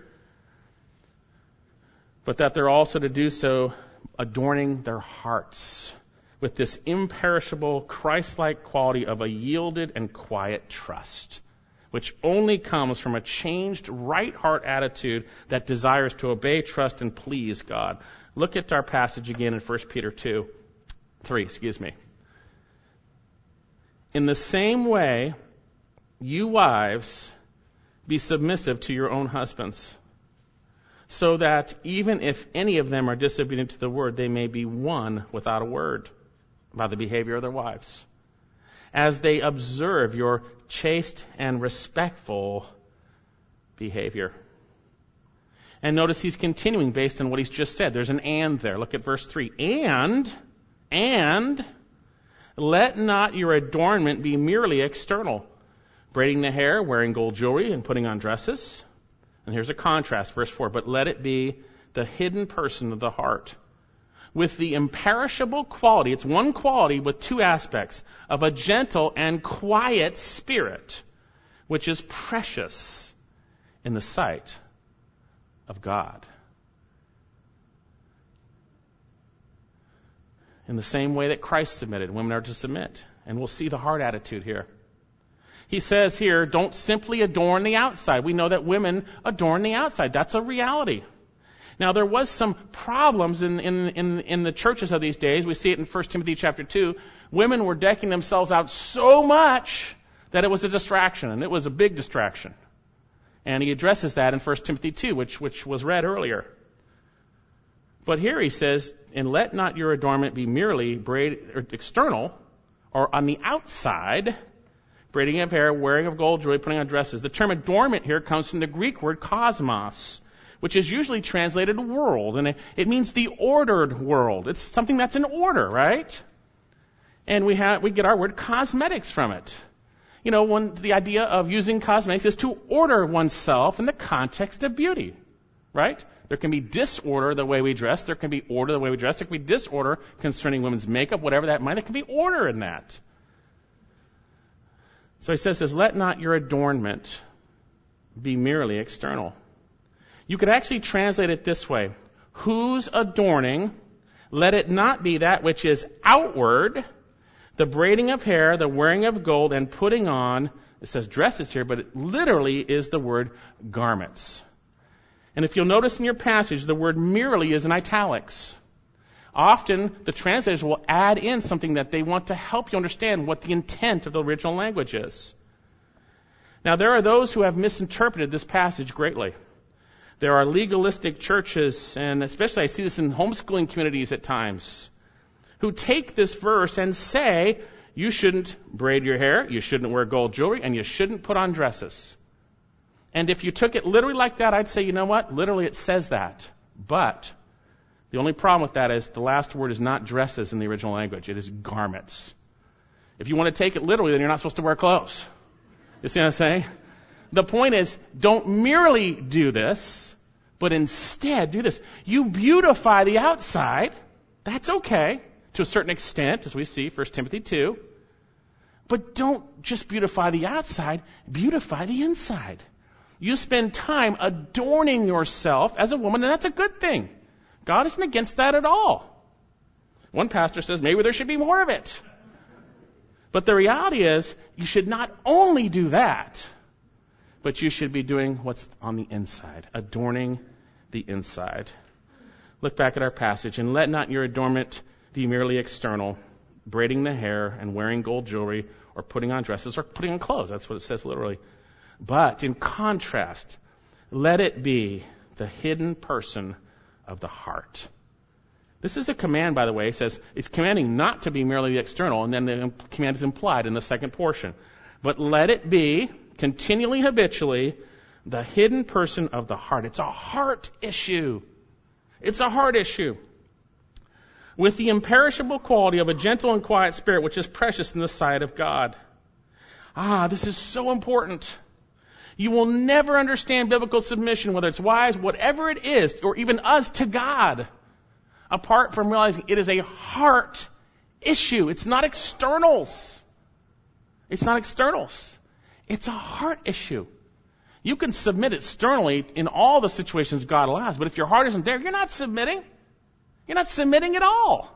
but that they're also to do so adorning their hearts with this imperishable Christ-like quality of a yielded and quiet trust, which only comes from a changed right heart attitude that desires to obey, trust, and please God. Look at our passage again in 1 Peter 2. 3, excuse me. In the same way, you wives, be submissive to your own husbands, so that even if any of them are disobedient to the word, they may be won without a word by the behavior of their wives, as they observe your chaste and respectful behavior. And notice he's continuing based on what he's just said. There's an and there. Look at verse 3. And, and, let not your adornment be merely external, braiding the hair, wearing gold jewelry, and putting on dresses. And here's a contrast, verse 4. But let it be the hidden person of the heart with the imperishable quality, it's one quality with two aspects, of a gentle and quiet spirit, which is precious in the sight of God. In the same way that Christ submitted, women are to submit. And we'll see the heart attitude here. He says here, don't simply adorn the outside. We know that women adorn the outside. That's a reality. Now there was some problems in, in, in, in the churches of these days. We see it in 1 Timothy chapter 2. Women were decking themselves out so much that it was a distraction, and it was a big distraction. And he addresses that in 1 Timothy 2, which, which was read earlier. But here he says, and let not your adornment be merely braid, or external, or on the outside, braiding of hair, wearing of gold jewelry, putting on dresses. The term adornment here comes from the Greek word cosmos, which is usually translated world, and it, means the ordered world. It's something that's in order, right? And we have, we get our word cosmetics from it. You know, when the idea of using cosmetics is to order oneself in the context of beauty, right? There can be disorder the way we dress. There can be order the way we dress. There can be disorder concerning women's makeup, whatever that might. There can be order in that. So he says, says, let not your adornment be merely external. You could actually translate it this way. Whose adorning, let it not be that which is outward, the braiding of hair, the wearing of gold, and putting on, it says dresses here, but it literally is the word garments. And if you'll notice in your passage, the word merely is in italics. Often the translators will add in something that they want to help you understand what the intent of the original language is. Now there are those who have misinterpreted this passage greatly. There are legalistic churches, and especially I see this in homeschooling communities at times, who take this verse and say, you shouldn't braid your hair, you shouldn't wear gold jewelry, and you shouldn't put on dresses. And if you took it literally like that, I'd say, you know what? Literally it says that. But the only problem with that is the last word is not dresses in the original language. It is garments. If you want to take it literally, then you're not supposed to wear clothes. You see what I'm saying? The point is, don't merely do this, but instead do this. You beautify the outside. That's okay to a certain extent, as we see 1 Timothy 2. But don't just beautify the outside, beautify the inside. You spend time adorning yourself as a woman, and that's a good thing. God isn't against that at all. One pastor says maybe there should be more of it. But the reality is, you should not only do that, but you should be doing what's on the inside, adorning the inside. Look back at our passage, and let not your adornment be merely external, braiding the hair and wearing gold jewelry or putting on dresses or putting on clothes. That's what it says literally. But in contrast, let it be the hidden person of the heart. This is a command, by the way. It says it's commanding not to be merely the external, and then the command is implied in the second portion. But let it be continually, habitually, the hidden person of the heart. It's a heart issue. It's a heart issue. With the imperishable quality of a gentle and quiet spirit, which is precious in the sight of God. Ah, this is so important. You will never understand biblical submission, whether it's wise, whatever it is, or even us to God, apart from realizing it is a heart issue. It's not externals. It's not externals. It's a heart issue. You can submit externally in all the situations God allows, but if your heart isn't there, you're not submitting. You're not submitting at all.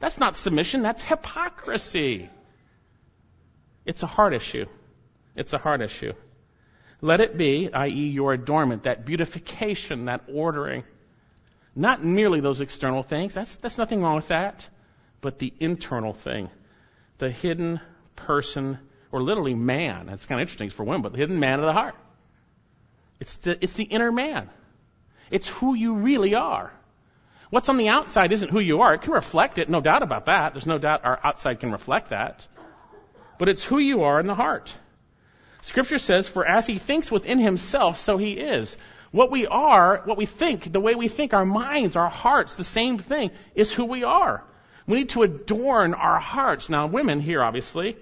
That's not submission, that's hypocrisy. It's a heart issue. It's a heart issue. Let it be, i.e., your adornment, that beautification, that ordering. Not merely those external things, that's, that's nothing wrong with that, but the internal thing. The hidden person or literally man. That's kind of interesting for women, but the hidden man of the heart. It's the, it's the inner man. It's who you really are. What's on the outside isn't who you are. It can reflect it, no doubt about that. There's no doubt our outside can reflect that. But it's who you are in the heart. Scripture says, for as he thinks within himself, so he is. What we are, what we think, the way we think, our minds, our hearts, the same thing, is who we are. We need to adorn our hearts. Now, women here, obviously,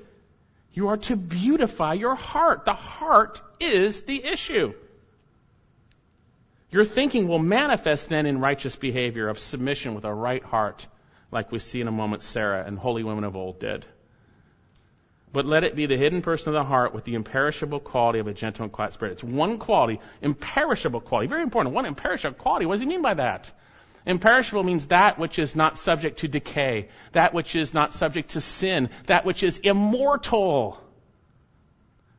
you are to beautify your heart. The heart is the issue. Your thinking will manifest then in righteous behavior of submission with a right heart, like we see in a moment Sarah and holy women of old did. But let it be the hidden person of the heart with the imperishable quality of a gentle and quiet spirit. It's one quality, imperishable quality. Very important. One imperishable quality. What does he mean by that? Imperishable means that which is not subject to decay, that which is not subject to sin, that which is immortal.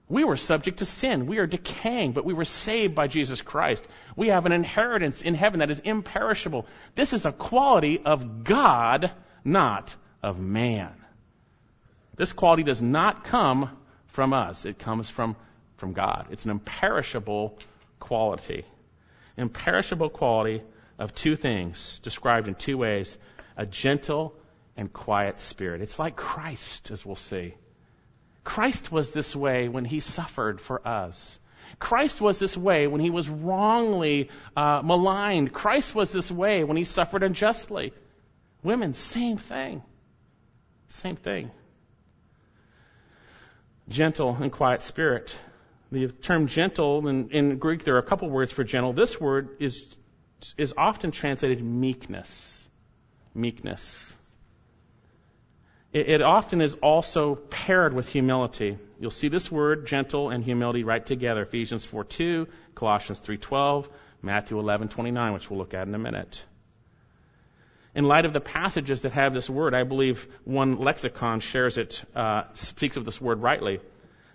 We were subject to sin. We are decaying, but we were saved by Jesus Christ. We have an inheritance in heaven that is imperishable. This is a quality of God, not of man. This quality does not come from us. It comes from, from God. It's an imperishable quality. Imperishable quality of two things described in two ways a gentle and quiet spirit. It's like Christ, as we'll see. Christ was this way when he suffered for us. Christ was this way when he was wrongly uh, maligned. Christ was this way when he suffered unjustly. Women, same thing. Same thing. Gentle and quiet spirit. The term gentle, in, in Greek, there are a couple words for gentle. This word is, is often translated meekness. Meekness. It, it often is also paired with humility. You'll see this word, gentle and humility, right together. Ephesians 4:2, Colossians 3:12, Matthew 11:29, which we'll look at in a minute. In light of the passages that have this word, I believe one lexicon shares it, uh, speaks of this word rightly.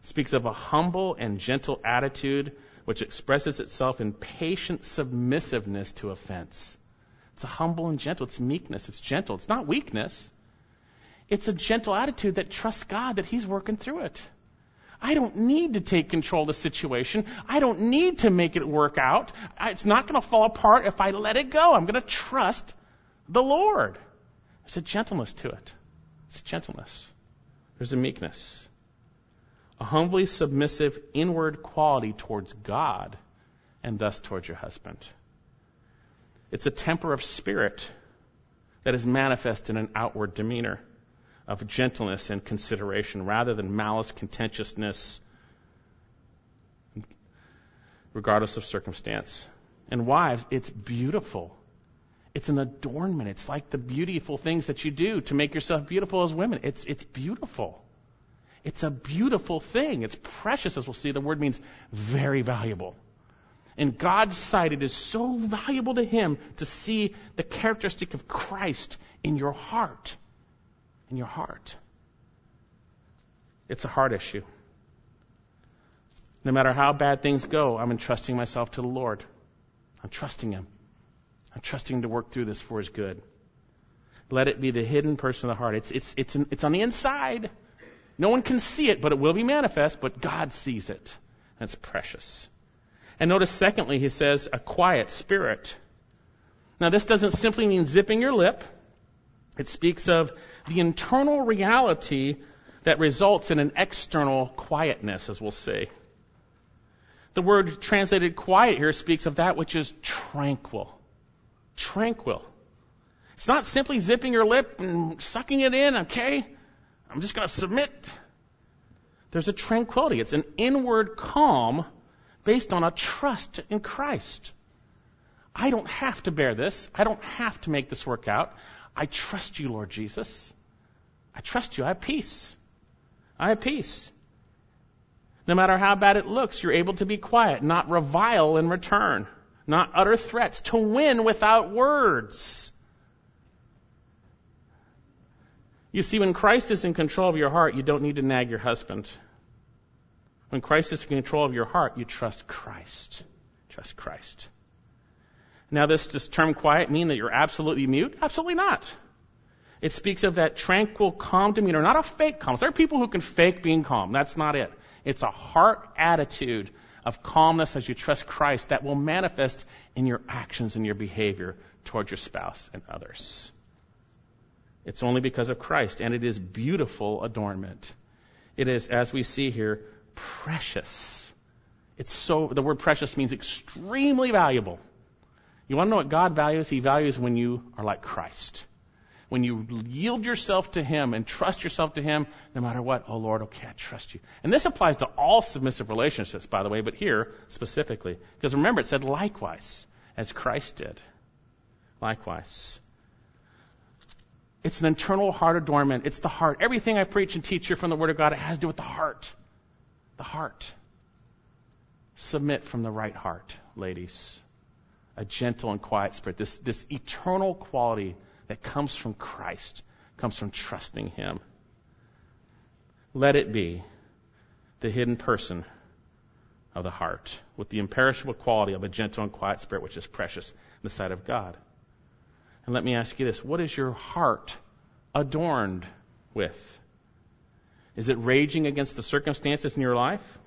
Speaks of a humble and gentle attitude which expresses itself in patient submissiveness to offense. It's a humble and gentle. It's meekness. It's gentle. It's not weakness. It's a gentle attitude that trusts God that He's working through it. I don't need to take control of the situation. I don't need to make it work out. It's not going to fall apart if I let it go. I'm going to trust the Lord. There's a gentleness to it. It's a gentleness. There's a meekness. A humbly submissive inward quality towards God and thus towards your husband. It's a temper of spirit that is manifest in an outward demeanor of gentleness and consideration rather than malice, contentiousness, regardless of circumstance. And wives, it's beautiful. It's an adornment. It's like the beautiful things that you do to make yourself beautiful as women. It's, it's beautiful. It's a beautiful thing. It's precious, as we'll see. The word means very valuable. In God's sight, it is so valuable to Him to see the characteristic of Christ in your heart in your heart. It's a heart issue. No matter how bad things go, I'm entrusting myself to the Lord. I'm trusting Him. I'm trusting to work through this for His good. Let it be the hidden person of the heart. It's, it's, it's, it's on the inside. No one can see it, but it will be manifest, but God sees it. That's precious. And notice, secondly, he says, a quiet spirit. Now, this doesn't simply mean zipping your lip. It speaks of the internal reality that results in an external quietness, as we'll see. The word translated quiet here speaks of that which is tranquil. Tranquil. It's not simply zipping your lip and sucking it in, okay? I'm just going to submit. There's a tranquility. It's an inward calm based on a trust in Christ. I don't have to bear this. I don't have to make this work out. I trust you, Lord Jesus. I trust you. I have peace. I have peace. No matter how bad it looks, you're able to be quiet, not revile in return, not utter threats, to win without words. You see, when Christ is in control of your heart, you don't need to nag your husband. When Christ is in control of your heart, you trust Christ. Trust Christ. Now, this, this term quiet mean that you're absolutely mute? Absolutely not. It speaks of that tranquil, calm demeanor, not a fake calm. There are people who can fake being calm. That's not it. It's a heart attitude of calmness as you trust Christ that will manifest in your actions and your behavior toward your spouse and others. It's only because of Christ, and it is beautiful adornment. It is, as we see here, precious. It's so, the word precious means extremely valuable. You want to know what God values? He values when you are like Christ. When you yield yourself to Him and trust yourself to Him, no matter what, oh Lord, okay, I trust you. And this applies to all submissive relationships, by the way, but here specifically. Because remember, it said likewise, as Christ did. Likewise. It's an internal heart adornment. It's the heart. Everything I preach and teach here from the Word of God, it has to do with the heart. The heart. Submit from the right heart, ladies. A gentle and quiet spirit. This, this eternal quality that comes from Christ, comes from trusting Him. Let it be the hidden person of the heart with the imperishable quality of a gentle and quiet spirit, which is precious in the sight of God. And let me ask you this what is your heart adorned with? Is it raging against the circumstances in your life?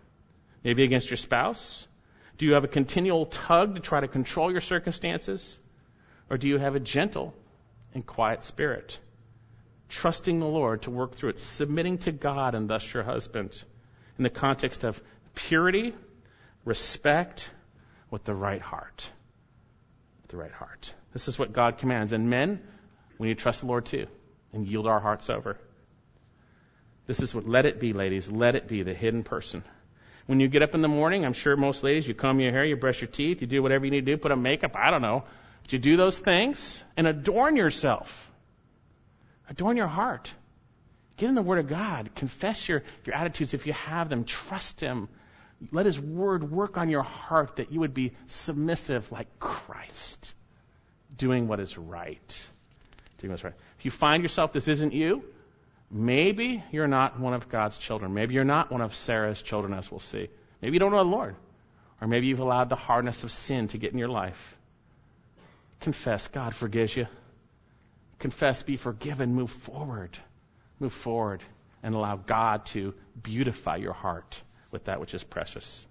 Maybe against your spouse? Do you have a continual tug to try to control your circumstances? Or do you have a gentle and quiet spirit? Trusting the Lord to work through it, submitting to God and thus your husband in the context of purity, respect, with the right heart. With the right heart. This is what God commands. And men, we need to trust the Lord too and yield our hearts over. This is what, let it be, ladies. Let it be the hidden person. When you get up in the morning, I'm sure most ladies, you comb your hair, you brush your teeth, you do whatever you need to do, put on makeup, I don't know. But you do those things and adorn yourself. Adorn your heart. Get in the Word of God. Confess your, your attitudes if you have them. Trust Him. Let His Word work on your heart that you would be submissive like Christ doing what is right. Doing what's right. If you find yourself this isn't you, maybe you're not one of God's children. Maybe you're not one of Sarah's children, as we'll see. Maybe you don't know the Lord. Or maybe you've allowed the hardness of sin to get in your life. Confess, God forgives you. Confess, be forgiven, move forward. Move forward and allow God to beautify your heart with that which is precious.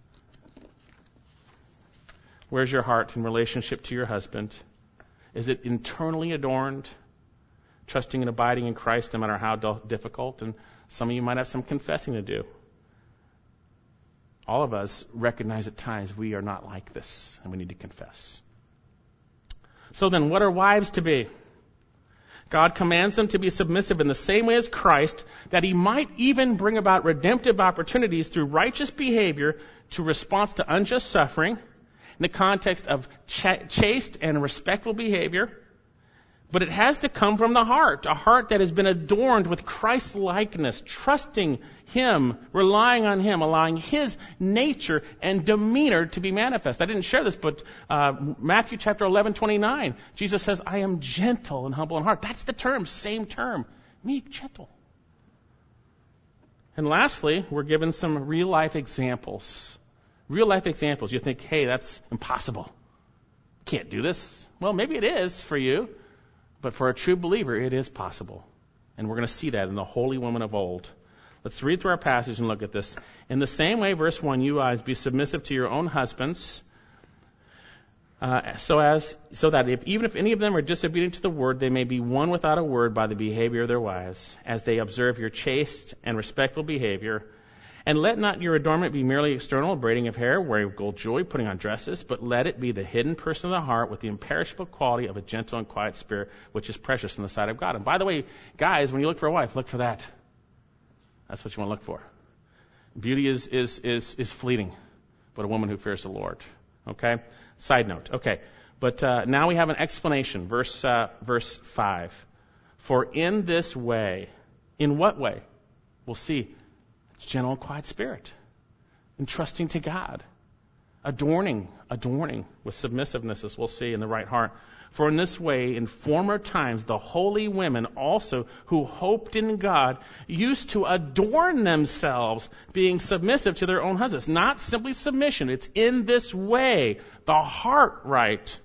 Where's your heart in relationship to your husband? Is it internally adorned? Trusting and abiding in Christ no matter how difficult? And some of you might have some confessing to do. All of us recognize at times we are not like this and we need to confess. So then, what are wives to be? God commands them to be submissive in the same way as Christ, that he might even bring about redemptive opportunities through righteous behavior to response to unjust suffering in the context of ch- chaste and respectful behavior, but it has to come from the heart, a heart that has been adorned with Christ likeness, trusting Him, relying on Him, allowing His nature and demeanor to be manifest. I didn't share this, but uh, Matthew chapter 11, 29, Jesus says, I am gentle and humble in heart. That's the term, same term. Meek, gentle. And lastly, we're given some real life examples Real life examples. You think, hey, that's impossible. Can't do this. Well, maybe it is for you, but for a true believer, it is possible. And we're going to see that in the holy woman of old. Let's read through our passage and look at this. In the same way, verse 1, you guys be submissive to your own husbands, uh, so as so that if, even if any of them are disobedient to the word, they may be won without a word by the behavior of their wives, as they observe your chaste and respectful behavior and let not your adornment be merely external, braiding of hair, wearing gold jewelry, putting on dresses, but let it be the hidden person of the heart with the imperishable quality of a gentle and quiet spirit, which is precious in the sight of God. And by the way, guys, when you look for a wife, look for that. That's what you want to look for. Beauty is, is, is, is fleeting, but a woman who fears the Lord. Okay? Side note. Okay. But uh, now we have an explanation. Verse, uh, verse 5. For in this way, in what way? We'll see gentle, quiet spirit, entrusting to God, adorning, adorning with submissiveness, as we'll see in the right heart. For in this way, in former times, the holy women also who hoped in God used to adorn themselves, being submissive to their own husbands. Not simply submission, it's in this way, the heart right.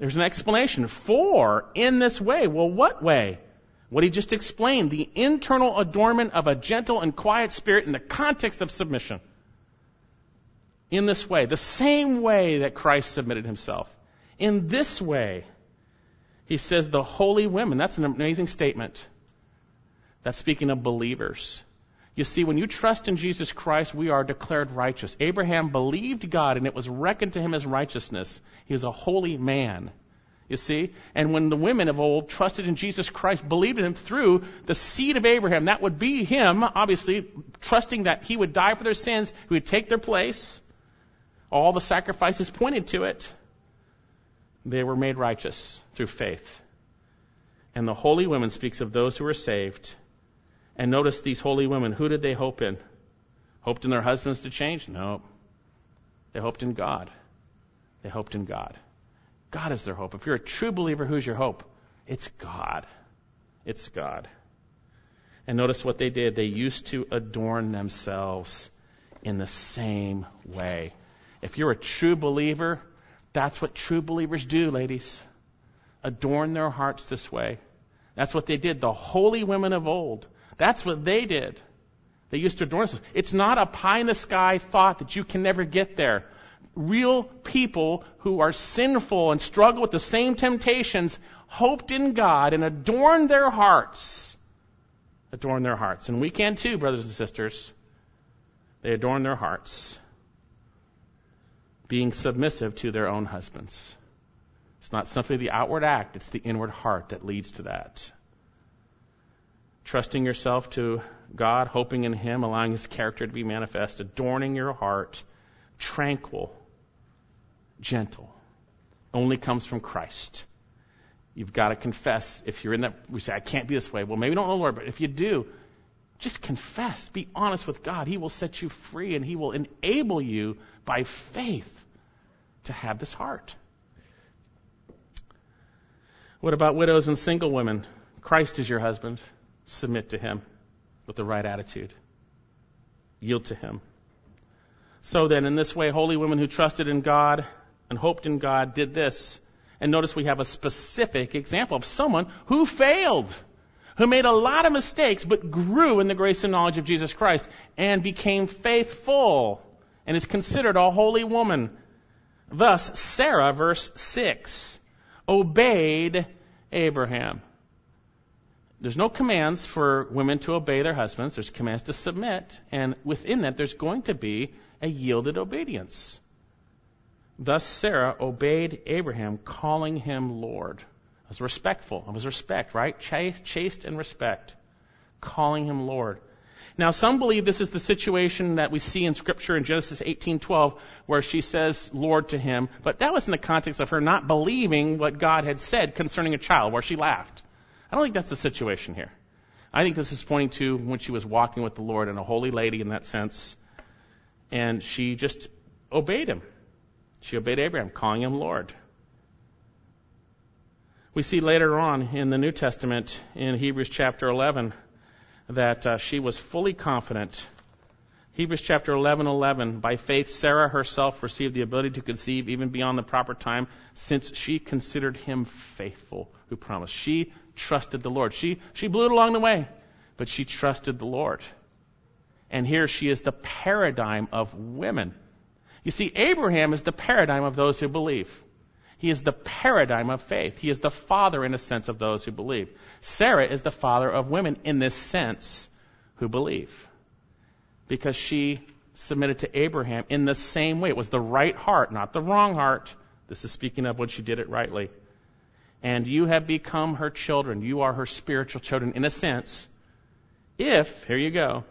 There's an explanation. For in this way. Well, what way? What he just explained, the internal adornment of a gentle and quiet spirit in the context of submission. In this way, the same way that Christ submitted himself. In this way, he says the holy women. That's an amazing statement. That's speaking of believers. You see, when you trust in Jesus Christ, we are declared righteous. Abraham believed God and it was reckoned to him as righteousness. He is a holy man. You see? And when the women of old trusted in Jesus Christ, believed in him through the seed of Abraham, that would be him, obviously, trusting that he would die for their sins, he would take their place. All the sacrifices pointed to it. They were made righteous through faith. And the holy women speaks of those who were saved. And notice these holy women, who did they hope in? Hoped in their husbands to change? No. They hoped in God. They hoped in God. God is their hope. If you're a true believer, who's your hope? It's God. It's God. And notice what they did. They used to adorn themselves in the same way. If you're a true believer, that's what true believers do, ladies. Adorn their hearts this way. That's what they did. The holy women of old. That's what they did. They used to adorn themselves. It's not a pie in the sky thought that you can never get there real people who are sinful and struggle with the same temptations hoped in God and adorned their hearts. Adorn their hearts. And we can too, brothers and sisters. They adorn their hearts, being submissive to their own husbands. It's not simply the outward act, it's the inward heart that leads to that. Trusting yourself to God, hoping in Him, allowing His character to be manifest, adorning your heart, tranquil, gentle only comes from Christ. You've got to confess. If you're in that, we say, I can't be this way. Well, maybe don't know the Lord, but if you do, just confess. Be honest with God. He will set you free and He will enable you by faith to have this heart. What about widows and single women? Christ is your husband. Submit to Him with the right attitude. Yield to Him. So then, in this way, holy women who trusted in God and hoped in God did this. And notice we have a specific example of someone who failed, who made a lot of mistakes, but grew in the grace and knowledge of Jesus Christ and became faithful and is considered a holy woman. Thus, Sarah, verse 6, obeyed Abraham. There's no commands for women to obey their husbands. There's commands to submit. And within that, there's going to be a yielded obedience. Thus Sarah obeyed Abraham, calling him Lord. I was respectful. It was respect, right? Chaste, chaste and respect. Calling him Lord. Now, some believe this is the situation that we see in Scripture in Genesis 18:12, where she says "Lord" to him, but that was in the context of her not believing what God had said concerning a child, where she laughed. I don't think that's the situation here. I think this is pointing to when she was walking with the Lord and a holy lady in that sense, and she just obeyed him. She obeyed Abraham, calling him Lord. We see later on in the New Testament, in Hebrews chapter 11, that uh, she was fully confident. Hebrews chapter 11, 11. By faith, Sarah herself received the ability to conceive even beyond the proper time, since she considered him faithful who promised. She trusted the Lord. She, she blew it along the way, but she trusted the Lord. And here she is the paradigm of women. You see, Abraham is the paradigm of those who believe. He is the paradigm of faith. He is the father, in a sense, of those who believe. Sarah is the father of women, in this sense, who believe. Because she submitted to Abraham in the same way. It was the right heart, not the wrong heart. This is speaking of when she did it rightly. And you have become her children. You are her spiritual children, in a sense. If, here you go,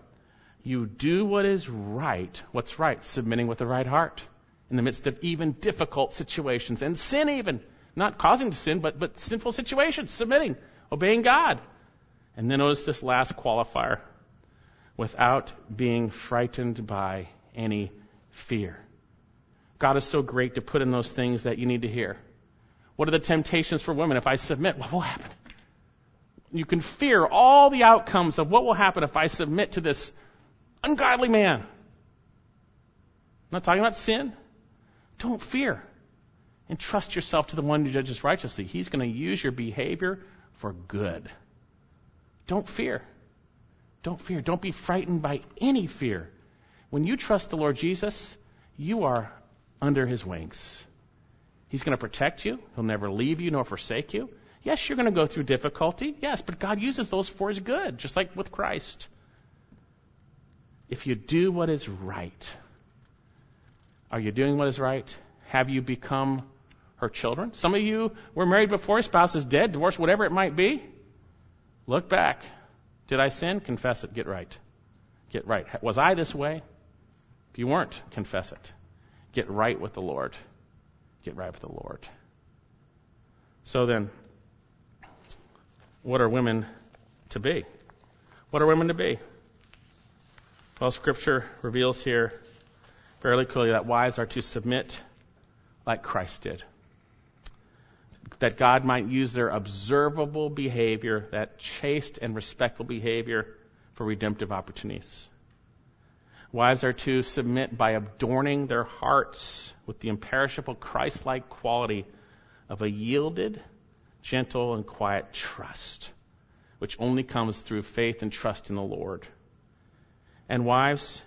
you do what is right. What's right? Submitting with the right heart in the midst of even difficult situations and sin even. Not causing sin, but, but sinful situations. Submitting. Obeying God. And then notice this last qualifier. Without being frightened by any fear. God is so great to put in those things that you need to hear. What are the temptations for women? If I submit, what will happen? You can fear all the outcomes of what will happen if I submit to this ungodly man. I'm not talking about sin. Don't fear. And trust yourself to the one who judges righteously. He's going to use your behavior for good. Don't fear. Don't fear. Don't be frightened by any fear. When you trust the Lord Jesus, you are under his wings. He's going to protect you. He'll never leave you nor forsake you. Yes, you're going to go through difficulty. Yes, but God uses those for His good, just like with Christ. If you do what is right, are you doing what is right? Have you become her children? Some of you were married before, spouse is dead, divorced, whatever it might be. Look back. Did I sin? Confess it. Get right. Get right. Was I this way? If you weren't, confess it. Get right with the Lord. Get right with the Lord. So then, what are women to be? What are women to be? Well, Scripture reveals here fairly clearly that wives are to submit like Christ did. That God might use their observable behavior, that chaste and respectful behavior, for redemptive opportunities. Wives are to submit by adorning their hearts with the imperishable Christ like quality of a yielded, gentle, and quiet trust, which only comes through faith and trust in the Lord. And wives,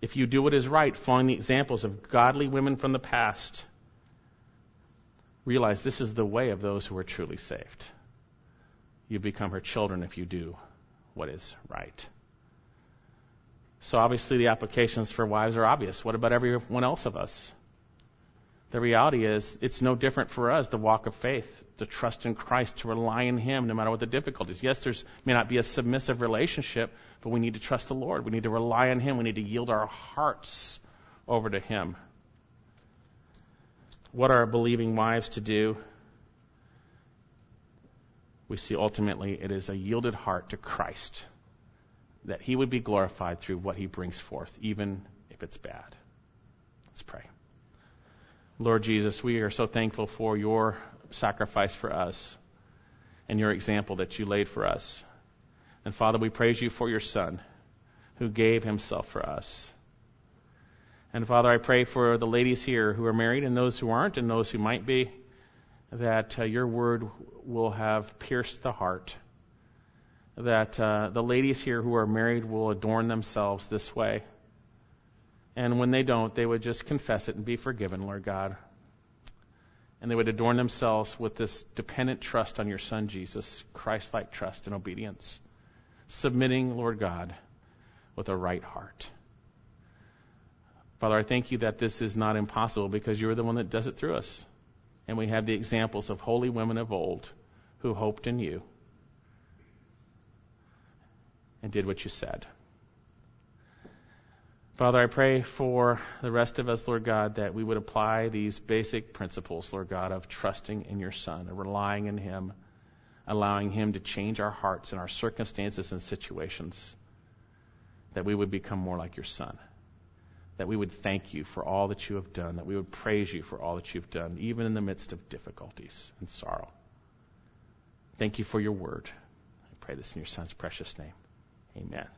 if you do what is right, following the examples of godly women from the past, realize this is the way of those who are truly saved. You become her children if you do what is right. So obviously the applications for wives are obvious. What about everyone else of us? The reality is, it's no different for us, the walk of faith, to trust in Christ, to rely on Him no matter what the difficulties. Yes, there may not be a submissive relationship, but we need to trust the Lord. We need to rely on Him. We need to yield our hearts over to Him. What are believing wives to do? We see ultimately it is a yielded heart to Christ, that He would be glorified through what He brings forth, even if it's bad. Let's pray. Lord Jesus, we are so thankful for your sacrifice for us and your example that you laid for us. And Father, we praise you for your Son who gave himself for us. And Father, I pray for the ladies here who are married and those who aren't and those who might be, that uh, your word will have pierced the heart. That uh, the ladies here who are married will adorn themselves this way and when they don't, they would just confess it and be forgiven, Lord God. And they would adorn themselves with this dependent trust on your Son, Jesus, Christ like trust and obedience, submitting, Lord God, with a right heart. Father, I thank you that this is not impossible because you're the one that does it through us. And we have the examples of holy women of old who hoped in you and did what you said. Father, I pray for the rest of us, Lord God, that we would apply these basic principles, Lord God, of trusting in your Son, of relying in Him, allowing Him to change our hearts and our circumstances and situations, that we would become more like your Son, that we would thank you for all that you have done, that we would praise you for all that you've done, even in the midst of difficulties and sorrow. Thank you for your word. I pray this in your Son's precious name. Amen.